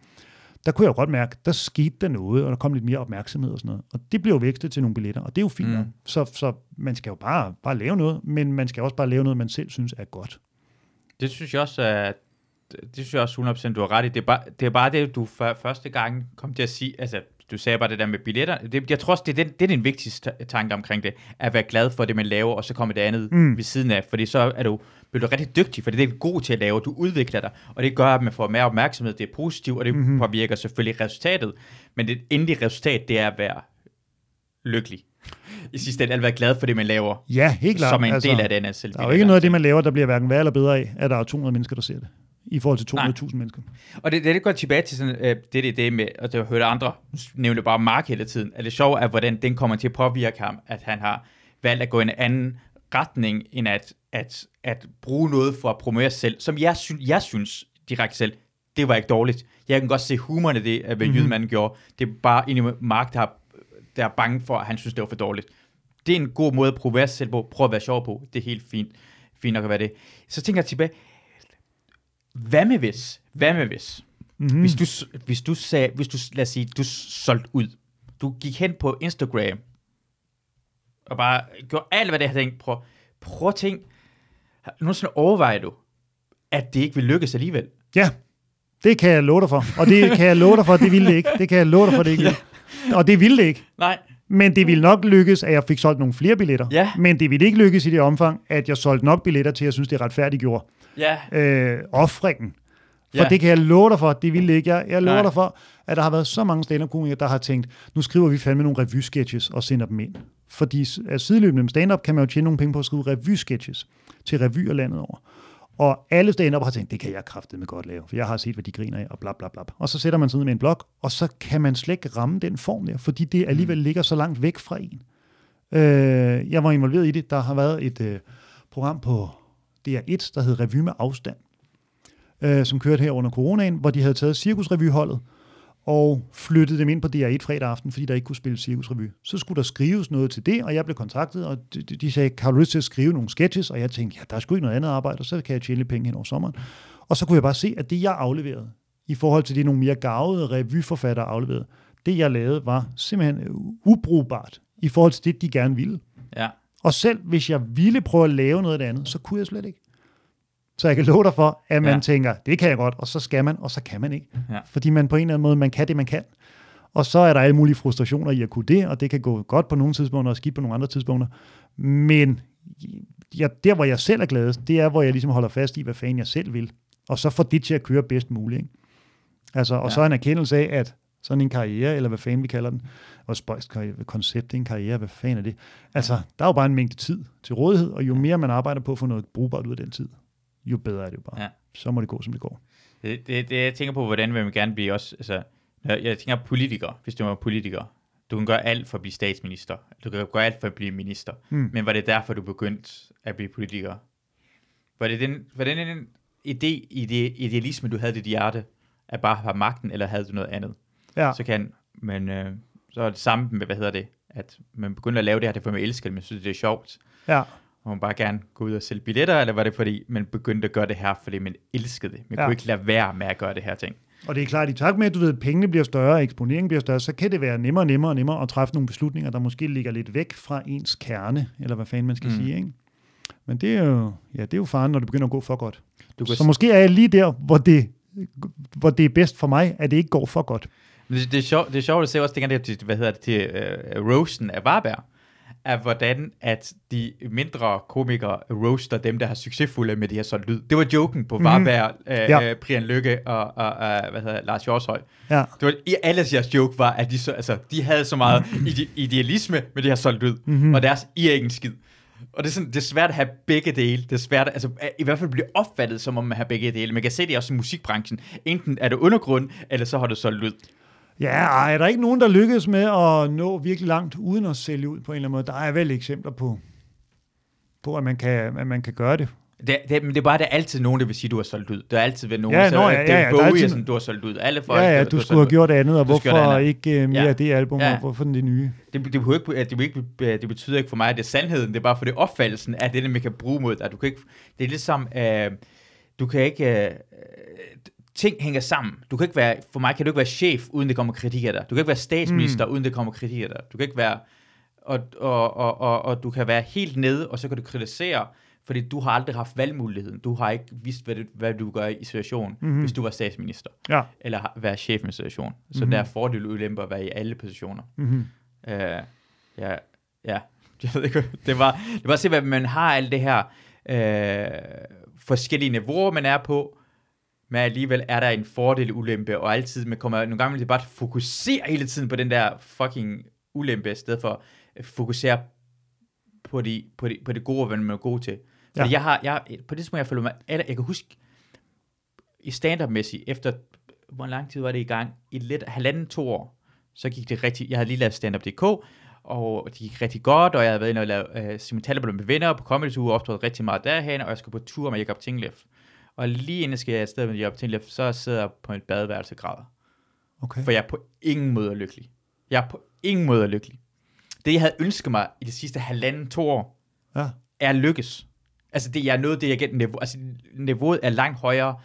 der kunne jeg jo godt mærke, der skete der noget, og der kom lidt mere opmærksomhed og sådan noget. Og det blev jo vækstet til nogle billetter, og det er jo fint. Mm. Så, så man skal jo bare, bare lave noget, men man skal også bare lave noget, man selv synes er godt. Det synes jeg også, at det synes jeg også 100% du har ret i. Det er bare det, er bare det du for første gang kom til at sige, altså du sagde bare det der med billetter. Det, jeg tror også, det er, den, det er den vigtigste tanke omkring det, at være glad for det, man laver, og så kommer det andet mm. ved siden af. Fordi så er du, bliver du rigtig dygtig, for det er god til at lave, du udvikler dig, og det gør, at man får mere opmærksomhed, det er positivt, og det mm-hmm. påvirker selvfølgelig resultatet. Men det endelige resultat, det er at være lykkelig. I sidste ende at være glad for det, man laver. Ja, helt klart. Som en altså, del af den. Altså, der er jo ikke noget af det, man laver, der bliver hverken værre eller bedre af, at der er 200 mennesker, der ser det i forhold til 200.000 mennesker. Og det, det, det går tilbage til sådan, øh, det, det, det med, og det har hørt andre nævne bare Mark hele tiden, at det sjove er, hvordan den kommer til at påvirke ham, at han har valgt at gå i en anden retning, end at, at, at bruge noget for at promovere sig selv, som jeg, sy- jeg synes direkte selv, det var ikke dårligt. Jeg kan godt se humoren i det, hvad mm-hmm. Jydemanden gjorde. Det er bare en Mark, der, der er bange for, at han synes, det var for dårligt. Det er en god måde at provokere sig selv på, prøve at være sjov på. Det er helt fint, fint nok at være det. Så tænker jeg tilbage, hvad med hvis? Hvad med hvis? Mm-hmm. Hvis, du, hvis du sagde, hvis du, lad os sige, du solgte ud. Du gik hen på Instagram, og bare gjorde alt, hvad det har tænkt. Prøv, prøv at nu sådan overvejer du, at det ikke vil lykkes alligevel. Ja, det kan jeg love dig for. Og det kan jeg love dig for, det ville det ikke. Det kan jeg love dig for, det ikke ja. Og det ville det ikke. Nej. Men det ville nok lykkes, at jeg fik solgt nogle flere billetter. Ja. Men det ville ikke lykkes i det omfang, at jeg solgte nok billetter til, at jeg synes, det er retfærdigt gjort. Ja. Øh, offringen. For ja. det kan jeg love dig for, det ville ikke. Jeg, jeg lover Nej. dig for, at der har været så mange stand-up-komikere, der har tænkt, nu skriver vi fandme nogle revy-sketches og sender dem ind. Fordi af sideløbende med stand-up kan man jo tjene nogle penge på at skrive revy-sketches til revyer landet over. Og alle stand har tænkt, det kan jeg kraftigt med godt lave, for jeg har set, hvad de griner af, og bla bla bla. Og så sætter man sig ned med en blog, og så kan man slet ikke ramme den form der, fordi det alligevel mm. ligger så langt væk fra en. Øh, jeg var involveret i det. Der har været et øh, program på DR1, der hed Revy med afstand, øh, som kørte her under coronaen, hvor de havde taget cirkusrevyholdet, og flyttede dem ind på DR1 fredag aften, fordi der ikke kunne spille cirkusrevy. Så skulle der skrives noget til det, og jeg blev kontaktet, og de, de sagde, kan du lyst til at skrive nogle sketches? Og jeg tænkte, ja, der er sgu ikke noget andet arbejde, og så kan jeg tjene lidt penge hen over sommeren. Og så kunne jeg bare se, at det, jeg afleverede, i forhold til det, nogle mere gavede revyforfattere afleverede, det, jeg lavede, var simpelthen ubrugbart i forhold til det, de gerne ville. Ja. Og selv hvis jeg ville prøve at lave noget af det andet, så kunne jeg slet ikke. Så jeg kan love dig for, at man ja. tænker, det kan jeg godt, og så skal man, og så kan man ikke. Ja. Fordi man på en eller anden måde, man kan det, man kan. Og så er der alle mulige frustrationer i at kunne det, og det kan gå godt på nogle tidspunkter og skidt på nogle andre tidspunkter. Men jeg, der, hvor jeg selv er gladest, det er, hvor jeg ligesom holder fast i, hvad fanden jeg selv vil. Og så får det til at køre bedst muligt. Ikke? Altså, og ja. så en erkendelse af, at sådan en karriere, eller hvad fanden vi kalder den, og spøjst koncept, en karriere, hvad fanden er det? Altså, der er jo bare en mængde tid til rådighed, og jo mere man arbejder på at få noget brugbart ud af den tid, jo bedre er det jo bare. Ja. Så må det gå, som det går. Det, det, det jeg tænker på, hvordan vil man gerne blive også, altså, jeg tænker politiker, hvis du var politiker. Du kan gøre alt for at blive statsminister. Du kan gøre alt for at blive minister. Mm. Men var det derfor, du begyndte at blive politiker? Var det den, var det den idé, i det idealisme, du havde i dit hjerte, at bare have magten, eller havde du noget andet? Ja. Så kan, men øh, så er det samme med, hvad hedder det, at man begynder at lave det her, det er for man elsker det, men synes, det er sjovt. Ja. Og man bare gerne gå ud og sælge billetter, eller var det fordi, man begyndte at gøre det her, fordi man elskede det? Man Ja. kunne ikke lade være med at gøre det her ting. Og det er klart, i takt med, at du ved, at pengene bliver større, eksponeringen bliver større, så kan det være nemmere og nemmere og nemmere at træffe nogle beslutninger, der måske ligger lidt væk fra ens kerne, eller hvad fanden man skal. Mm. sige, ikke? Men det er jo, ja, det er jo faren, når det begynder at gå for godt. Du kan Så måske er jeg lige der, hvor det, hvor det er bedst for mig, at det ikke går for godt. Men det, det, er sjovt, det er sjovt at se også, det, det, det hvad hedder det, til uh, roasten af Varberg, af hvordan at de mindre komikere roaster dem, der har succesfulde med de her sådan lyd. Det var joken på Varberg, mm. uh, Ja. uh, Brian Lykke og, og uh, hvad hedder, Lars Jorshøj. Ja, Det var, i alles jeres joke var, at de, så, altså, de havde så meget ide, idealisme med det her solgt lyd, Mhm. mm-hmm. og deres I er ikke en skid. Og det er, sådan, det er svært at have begge dele. Det er svært, altså i hvert fald blive opfattet, som om man har begge dele. Man kan se det også i musikbranchen. Enten er det undergrund, eller så har du solgt lyd. Ja ej, er der ikke nogen, der lykkes med at nå virkelig langt, uden at sælge ud på en eller anden måde? Der er vel eksempler på, på at, man kan, at man kan gøre det. Det, det, men det er bare, der er altid nogen, der vil sige, du har solgt ud. Der er altid ved nogen, Ja, så nå, ja, ja, ja, ja, er Bowie, altid- er sådan, du har solgt ud. Alle folk, Ja, ja, du solgt skulle have gjort andet, og Du hvorfor andet. ikke uh, mere Ja. af det album, Ja. og hvorfor det nye? Det, det, ikke, det, behøver ikke, det betyder ikke for mig, at det er sandheden. Det er bare for det er opfattelsen af det, man kan bruge mod dig. Du kan ikke, det er ligesom, øh, du kan ikke, øh, ting hænger sammen. Du kan ikke være, for mig kan du ikke være chef, uden det kommer kritik af dig. Du kan ikke være statsminister, mm. uden det kommer kritik af dig. Du kan ikke være, og, og, og, og, og du kan være helt nede, og så kan du kritisere, fordi du har aldrig haft valgmuligheden. Du har ikke vidst, hvad du, hvad du gør i situationen, mm-hmm. hvis du var statsminister, Ja. eller har- være chef i en situation. Så Mhm. mm-hmm. der er fordele og ulemper at være i alle positioner. Mm-hmm. Øh, ja, ja, jeg ved ikke, det var, det var at se, hvad man har alt det her øh, forskellige niveauer, man er på, men alligevel er der en fordel ulempe, og altid, man kommer nogle gange til bare at fokusere hele tiden på den der fucking ulempe, i stedet for at fokusere på, de, på, de, på det gode, hvad man er god til. Fordi Ja. jeg har, jeg, på det tidspunkt, jeg føler mig, eller jeg kan huske, i stand-up-mæssigt, efter, hvor lang tid var det i gang? I lidt, halvanden, to år, så gik det rigtig, jeg havde lige lavet stand-up.dk, og det gik rigtig godt, og jeg havde været inde og lavet uh, simultanter med venner på Comedy Tour, optrådt rigtig meget derhen, og jeg skulle på tur med Jacob Tinglef. Og lige inden jeg skal afsted med Jacob Tinglef, så sidder jeg på et badeværelse og græder. Okay. For jeg er på ingen måde lykkelig. Jeg er på ingen måde lykkelig. Det, jeg havde ønsket mig i de sidste halvanden, to år, Ja. er lykkes. Altså, det, jeg er nået det, jeg gætter niveau. Altså, niveauet er langt højere.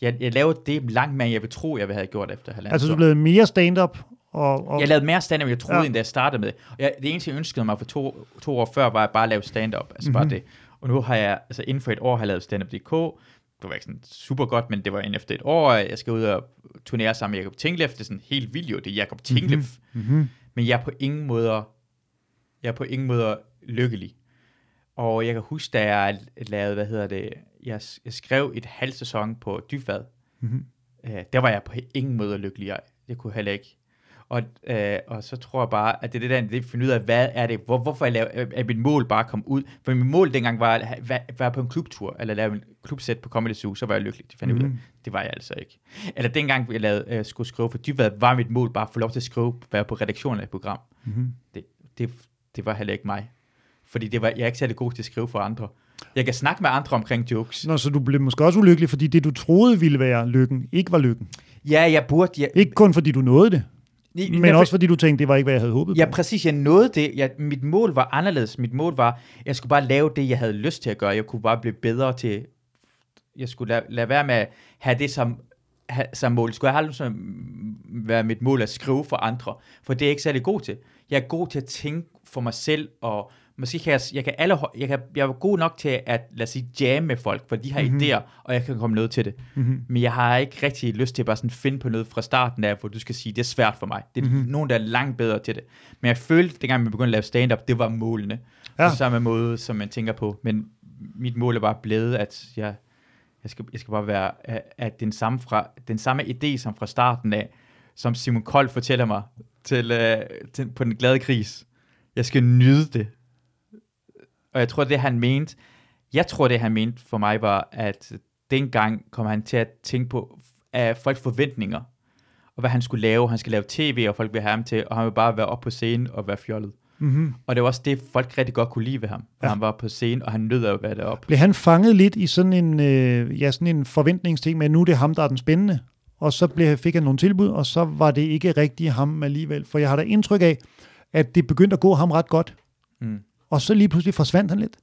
Jeg, jeg lavede det langt mere, end jeg vil tro, jeg ville have gjort efter halvanden Altså, du er blevet mere stand-up, og, og Jeg lavede mere stand-up, end jeg troede, Ja. end da jeg startede med. Og jeg, det eneste, jeg ønskede mig for to, to år før, var at bare lave stand-up. Altså Mhm. mm-hmm. bare det. Og nu har jeg, altså inden for et år, har jeg lavet stand-up.dk. Det var ikke sådan super godt, men det var inden efter et år. og Jeg skal ud og turnere sammen med Jacob Tinglef. Det er sådan helt vildt jo. Det er Jacob Tinglef. mm-hmm. Men jeg er på ingen måde, jeg er på ingen måde lykkelig. Og jeg kan huske, da jeg lavede, hvad hedder det, jeg, jeg skrev et halv sæson på Dybvad. Mhm. Øh, der var jeg på ingen måde lykkelig. Jeg, jeg kunne heller ikke. Og, øh, og så tror jeg bare, at det er det der, det er at finde ud af, hvad er det, hvor, hvorfor jeg laver, er mit mål bare at komme ud. For mit mål dengang var at være, være på en klubtur, eller lave en klubsæt på Comedy Zoo, så var jeg lykkelig. Det fandt jeg ud af. Mhm. Det var jeg altså ikke. Eller dengang jeg lavede, øh, skulle skrive for Dybvad, var mit mål bare at få lov til at skrive, være på redaktionen af et program Mm-hmm. det, det, det var heller ikke mig. Fordi det var, jeg er ikke særlig god til at skrive for andre. Jeg kan snakke med andre omkring jokes. Nå, så du blev måske også ulykkelig, fordi det, du troede ville være lykken, ikke var lykken. Ja, jeg burde... Jeg, Ikke kun fordi du nåede det, I- men jeg- også fordi du tænkte, det var ikke, hvad jeg havde håbet Ja, på. præcis. Jeg nåede det. Jeg, mit mål var anderledes. Mit mål var, jeg skulle bare lave det, jeg havde lyst til at gøre. Jeg kunne bare blive bedre til... Jeg skulle lade, lade være med at have det som, have, som mål. Skulle jeg aldrig som, være mit mål at skrive for andre? For det er jeg ikke særlig god til. Jeg er god til at tænke for mig selv, og måske kan jeg, jeg kan alle, jeg, kan, jeg er god nok til at, lad os sige, jamme med folk, for de har Mhm. mm-hmm. idéer, og jeg kan komme noget til det. Mm-hmm. Men jeg har ikke rigtig lyst til at bare sådan finde på noget fra starten af, hvor du skal sige, det er svært for mig. Det er Mhm. mm-hmm. nogen, der er langt bedre til det. Men jeg følte, dengang vi begyndte at lave stand-up, det var målene. Ja. På samme måde, som man tænker på. Men mit mål er bare blevet, at jeg, jeg, skal, jeg skal bare være, at- den samme, fra, den samme idé som fra starten af, som Simon Kold fortæller mig til, uh, til, på den glade gris. Jeg skal nyde det. Og jeg tror, det han mente, jeg tror, det han mente for mig var, at dengang kom han til at tænke på af folks forventninger, og hvad han skulle lave. Han skal lave tv, og folk vil have ham til, og han vil bare være oppe på scenen og være fjollet. Mm-hmm. Og det var også det, folk rigtig godt kunne lide ved ham. Ja. Ja. Han var på scenen, og han nød at være deroppe. Blev han fanget lidt i sådan en, øh, ja, sådan en forventningsting med, at nu er det ham, der er den spændende? og så blev, fik han nogle tilbud, og så var det ikke rigtig ham alligevel. For jeg har da indtryk af, at det begyndte at gå ham ret godt. Mm. Og så lige pludselig forsvandt han lidt.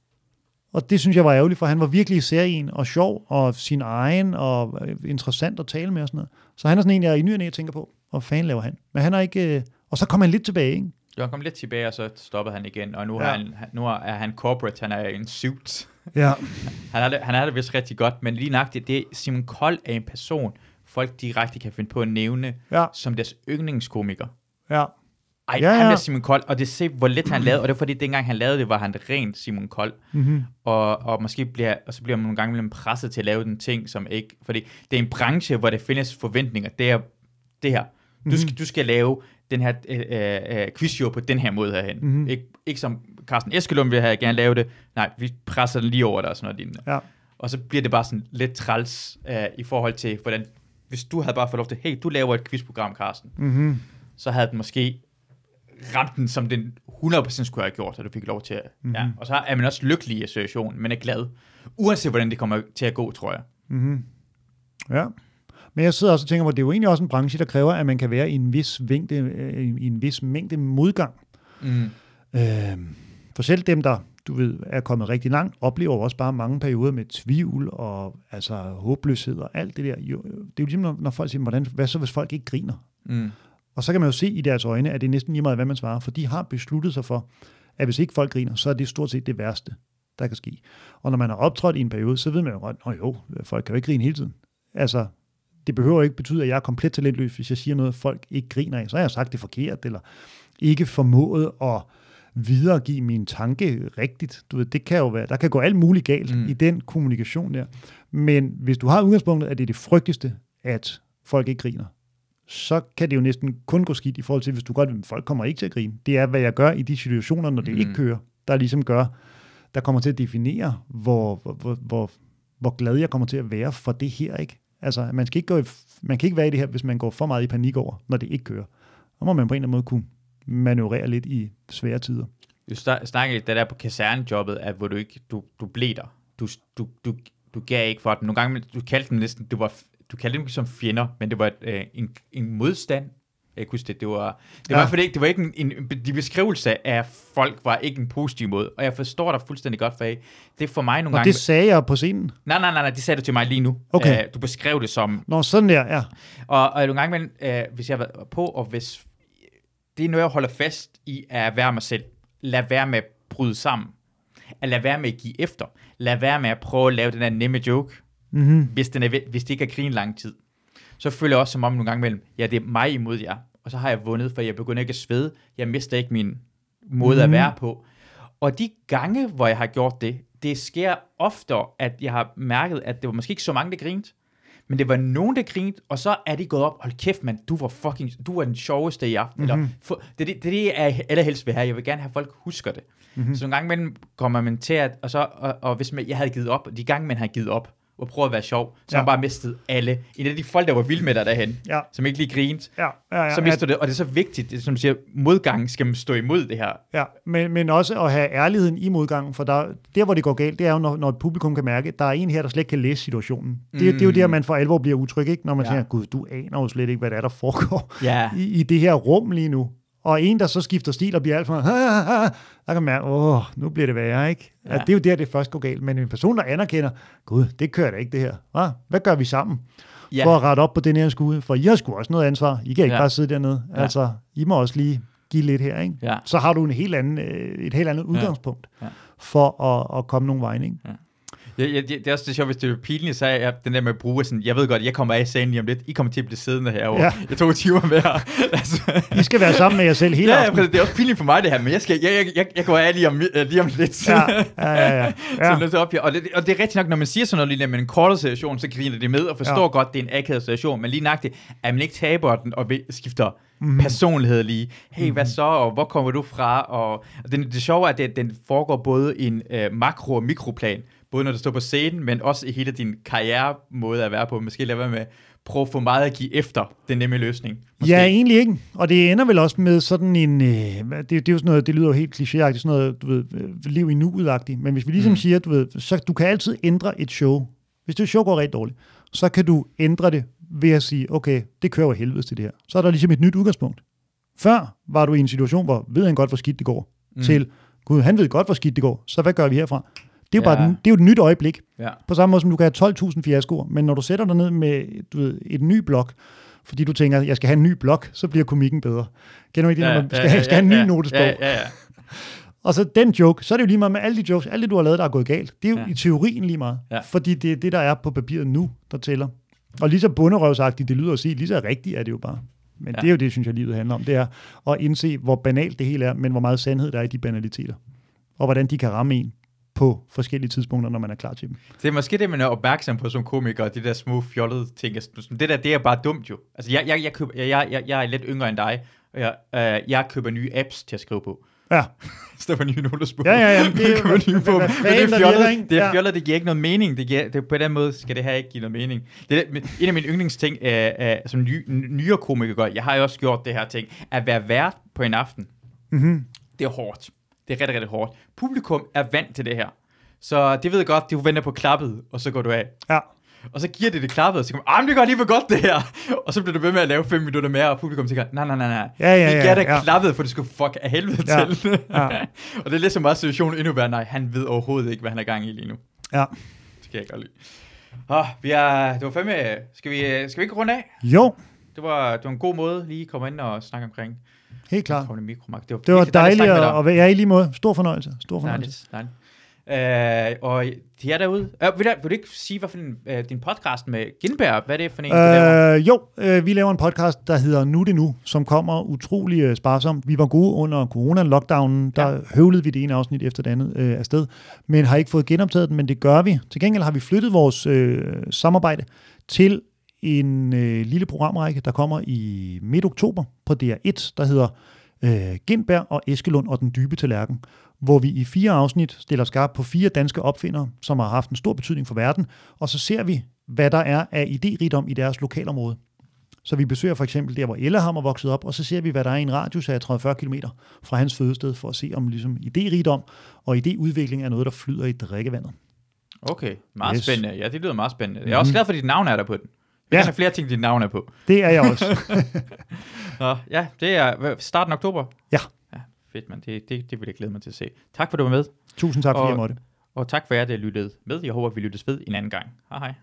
Og det synes jeg var ærgerligt, for han var virkelig serien og sjov og sin egen og øh, interessant at tale med og sådan noget. Så han er sådan en, jeg i ny og tænker på. Hvor fanden laver han? Men han har ikke... Øh, og så kom han lidt tilbage, ikke? Jo, han kom lidt tilbage, og så stoppede han igen, og nu, Ja. han, nu er han corporate, han er i en suit. Ja. Han er det, han er det vist rigtig godt, men lige nøjagtigt, det Simon Kold er en person, folk direkte kan finde på at nævne Ja. som deres yndlingskomiker. Ja. Ej, Ja, ja, han er Simon Kold, og det se, hvor lidt han lavede, og det er fordi, dengang han lavede det, var han rent Simon Kold. Mm-hmm. Og, og måske bliver, og så bliver man nogle gange mellem presset til at lave den ting, som ikke, fordi det er en branche, hvor der findes forventninger. Det er det her. Du skal, du skal lave den her øh, øh, quizshow på den her måde herhen. Mhm. Mm-hmm. Ik- ikke som Carsten Eskelund vil have gerne lave det. Nej, vi presser den lige over dig og sådan noget lignende. Ja. Og så bliver det bare sådan lidt træls øh, i forhold til, hvordan, hvis du havde bare fået lov til, hey, du laver et quizprogram, Carsten, Mm-hmm. så havde den måske ramt den, som den 100% skulle have gjort, at du fik lov til at, Mhm. mm-hmm. ja. Og så er man også lykkelig i situationen, men er glad. Uanset hvordan det kommer til at gå, tror jeg. Mm-hmm. Ja. Men jeg sidder også og tænker på, at det er jo egentlig også en branche, der kræver, at man kan være i en vis, mængde, øh, i en vis mængde modgang. Mm. Øh, for selv dem, der du ved, er kommet rigtig langt, oplever også bare mange perioder med tvivl og altså håbløshed og alt det der. Jo, det er jo ligesom, når, når folk siger, hvordan, hvad så hvis folk ikke griner? Mm. Og så kan man jo se i deres øjne, at det er næsten lige meget, hvad man svarer, for de har besluttet sig for, at hvis ikke folk griner, så er det stort set det værste, der kan ske. Og når man har optrådt i en periode, så ved man jo godt, at jo, folk kan jo ikke grine hele tiden. Altså, det behøver ikke betyde, at jeg er komplet talentløs, hvis jeg siger noget, folk ikke griner af. Så har jeg sagt det forkert, eller ikke formået at videregive min tanke rigtigt. Du ved, det kan jo være, der kan gå alt muligt galt Mm. i den kommunikation der. Men hvis du har udgangspunktet, at det er det frygteligste, at folk ikke griner, så kan det jo næsten kun gå skidt i forhold til, hvis du godt vil, folk kommer ikke til at grine. Det er, hvad jeg gør i de situationer, når det Mm. ikke kører, der ligesom gør, der kommer til at definere, hvor, hvor, hvor, hvor, glad jeg kommer til at være for det her, ikke? Altså, man, skal ikke gå i, man kan ikke være i det her, hvis man går for meget i panik over, når det ikke kører. Så må man på en eller anden måde kunne manøvrere lidt i svære tider. Du lidt det der på kasernjobbet, at hvor du ikke, du, du blev der. Du, du, du, du gav ikke for dem. Nogle gange, du kaldte dem næsten, du var, du kaldte dem som fjender, men det var øh, en, en modstand. Jeg huske det, det var, det var, Ja. ja. for det, var ikke en, en, de beskrivelse af folk var ikke en positiv måde, og jeg forstår dig fuldstændig godt, for det er for mig nogle Og gange, det sagde jeg på scenen. nej, nej, nej, nej, det sagde du til mig lige nu. Okay. Øh, du beskrev det som, Nå, sådan der, ja. og, og nogle gange, øh, hvis jeg var på, og hvis det er noget, jeg holder fast i, er at være mig selv. Lad være med at bryde sammen. At lad være med at give efter. Lad være med at prøve at lave den der nemme joke, Mm-hmm. hvis, den er, hvis det ikke er grin lang tid. Så føler jeg også som om nogle gange mellem, ja, det er mig imod jer. Og så har jeg vundet, for jeg begynder ikke at svede. Jeg mister ikke min måde at Mhm. være på. Og de gange, hvor jeg har gjort det, det sker ofte, at jeg har mærket, at det var måske ikke så mange, der grinte. Men det var nogen, der grinte, og så er de gået op, hold kæft mand, du var fucking, du var den sjoveste i aften. Mm-hmm. Eller, for, det, er det, det er det, jeg allerhelst vil have. Jeg vil gerne have, at folk husker det. Mm-hmm. Så nogle gange imellem kommer man til at, og, så, og, og hvis man, jeg havde givet op, de gange man har givet op, og prøvet at være sjov, så Ja. har man bare mistet alle. En af de folk, der var vilde med dig derhen, Ja. som ikke lige grinte, Ja, ja, ja, så mister du det, og det er så vigtigt, det, som siger, modgang skal man stå imod det her. Ja, men, men også at have ærligheden i modgangen, for der, der, hvor det går galt, det er jo, når, når et publikum kan mærke, at der er en her, der slet ikke kan læse situationen. Det, mm. det er jo der, man for alvor bliver utryg, ikke? når man Ja. ja. tænker, gud, du aner jo slet ikke, hvad der er, der foregår Ja. i, i det her rum lige nu. Og en, der så skifter stil og bliver alt for, der kan man mærke, åh, nu bliver det værre, ikke? Ja. Ja. At det er jo der, det først går galt. Men en person, der anerkender, gud, det kører da ikke det her. Hva? Hvad gør vi sammen? Ja. For at rette op på den her skude. For I har sgu også noget ansvar. I kan ikke Ja. ja. bare sidde dernede. Ja. Ja. Altså, I må også lige give lidt her, ikke? Ja. Så har du en helt anden, øh, et helt andet udgangspunkt Ja. for at, at komme nogle vegne, ikke? Ja, ja, det, det er også det sjovt, hvis det er pinligt, så er jeg, den der med at bruge sådan, jeg ved godt, jeg kommer af sagen lige om lidt, I kommer til at blive siddende herovre. Ja. Ja. Jeg tog timer med her. altså, I skal være sammen med jer selv hele ja, ja, aftenen. præcis. det er også pinligt for mig det her, men jeg, skal, jeg, jeg, jeg, jeg går af lige om, øh, lige om lidt. Ja, ja, ja. ja. Ja. ja. Så op, ja. og, det, og det er rigtigt nok, når man siger sådan noget lige med en kortere situation, så griner de med og forstår ja. Ja. godt, det er en akavet situation, men lige nøjagtigt, at man ikke taber den og skifter mm. personlighed lige. Hey, hvad så, og hvor kommer du fra? Og, og det, det sjove er, at det, den foregår både i en øh, makro- og mikroplan, både når du står på scenen, men også i hele din karrieremåde at være på. Måske lade være med prøve for meget at give efter den nemme løsning. Måske. Ja, egentlig ikke. Og det ender vel også med sådan en... Øh, det, det er jo sådan noget, det lyder jo helt klichéagtigt, sådan noget, du ved, øh, liv i nuet Men hvis vi ligesom mm. siger, du ved, så du kan altid ændre et show. Hvis det show går rigtig dårligt, så kan du ændre det ved at sige, okay, det kører jo helvede til det her. Så er der ligesom et nyt udgangspunkt. Før var du i en situation, hvor ved han godt, hvor skidt det går, mm. til, gud, han ved godt, hvor skidt det går, så hvad gør vi herfra? Det er jo, ja. bare den, det er jo et nyt øjeblik. Ja. På samme måde som du kan have 12.000 fiaskoer, men når du sætter dig ned med du ved, et ny blok, fordi du tænker, jeg skal have en ny blok, så bliver komikken bedre. Kender du ikke det, ja, når man skal, ja, ja, skal have en ny ja, notesbog? Ja, ja, ja. Og så den joke, så er det jo lige meget med alle de jokes, alt det, du har lavet, der er gået galt. Det er jo ja. i teorien lige meget. Ja. Fordi det er det, der er på papiret nu, der tæller. Og lige så bunderøvsagtigt det lyder at sige, lige så rigtigt er det jo bare. Men ja. det er jo det, synes jeg, livet handler om. Det er at indse, hvor banalt det hele er, men hvor meget sandhed der er i de banaliteter. Og hvordan de kan ramme en på forskellige tidspunkter, når man er klar til dem. Det er måske det, man er opmærksom på som komiker, de der små fjollede ting. Altså, det der, det er bare dumt jo. Altså, jeg, jeg, jeg, køber, jeg, jeg, jeg er lidt yngre end dig, og jeg, øh, jeg køber nye apps til at skrive på. Ja. Så var nye notesbog. Ja, ja, ja. Det er, køber nye på. Men det er fjollet, det er fjollet, det giver ikke noget mening. Det giver, det, på den måde skal det her ikke give noget mening. Det er, en af mine yndlingsting, øh, øh, som ny, nyere komikere gør, jeg har jo også gjort det her ting, at være vært på en aften, Mm-hmm. det er hårdt. Det er rigtig, rigtig hårdt. Publikum er vant til det her. Så det ved godt, du venter på klappet, og så går du af. Ja. Og så giver det det klappet, og så kommer ah, det går lige for godt det her. Og så bliver du ved med at lave fem minutter mere, og publikum tænker, nej, nej, nej, nej. Ja, ja, Vi ja, gav det ja. klappet, for det skulle fuck af helvede Ja, til. ja. og det er lidt så meget situationen endnu værre, nej, han ved overhovedet ikke, hvad han er gang i lige nu. Ja. Det kan jeg godt lide. Åh, vi er, det var fandme, skal vi, skal vi ikke runde af? Jo, Det var, det var en god måde lige at komme ind og snakke omkring helt klart. kommende mikromagt. Det var, Det var dejligt at, være ja, i lige måde. Stor fornøjelse. Stor fornøjelse. Dejligt, dejligt. Øh, og de er derude. Øh, vil, du, vil du ikke sige, hvad for en, øh, din podcast med Gindberg, hvad er det for en, du laver? Øh, jo, øh, vi laver en podcast, der hedder Nu det nu, som kommer utrolig øh, sparsomt. Vi var gode under corona-lockdownen, der ja. høvlede vi det ene afsnit efter det andet øh, afsted, men har ikke fået genoptaget den, men det gør vi. Til gengæld har vi flyttet vores øh, samarbejde til en øh, lille programrække, der kommer i midt oktober på DR1, der hedder øh, Gindberg og Eskelund og den dybe tallerken, hvor vi i fire afsnit stiller skarp på fire danske opfindere, som har haft en stor betydning for verden, og så ser vi, hvad der er af idérigdom i deres lokalområde. Så vi besøger for eksempel der, hvor Ellehammer er vokset op, og så ser vi, hvad der er i en radius af 30-40 km fra hans fødested, for at se om ligesom idérigdom og idéudvikling er noget, der flyder i drikkevandet. Okay, meget Yes. yes. spændende. Ja, det lyder meget spændende. Jeg er også glad for, at dit navn er der på den. Jeg ja. have flere ting, dit navn er på. Det er jeg også. Nå, ja, det er starten af oktober. Ja. Ja, fedt, man. Det, det, det vil jeg glæde mig til at se. Tak for, at du var med. Tusind tak, fordi Og- jeg måtte. Og tak for jer, der lyttede med. Jeg håber, vi lyttes ved en anden gang. Hej hej.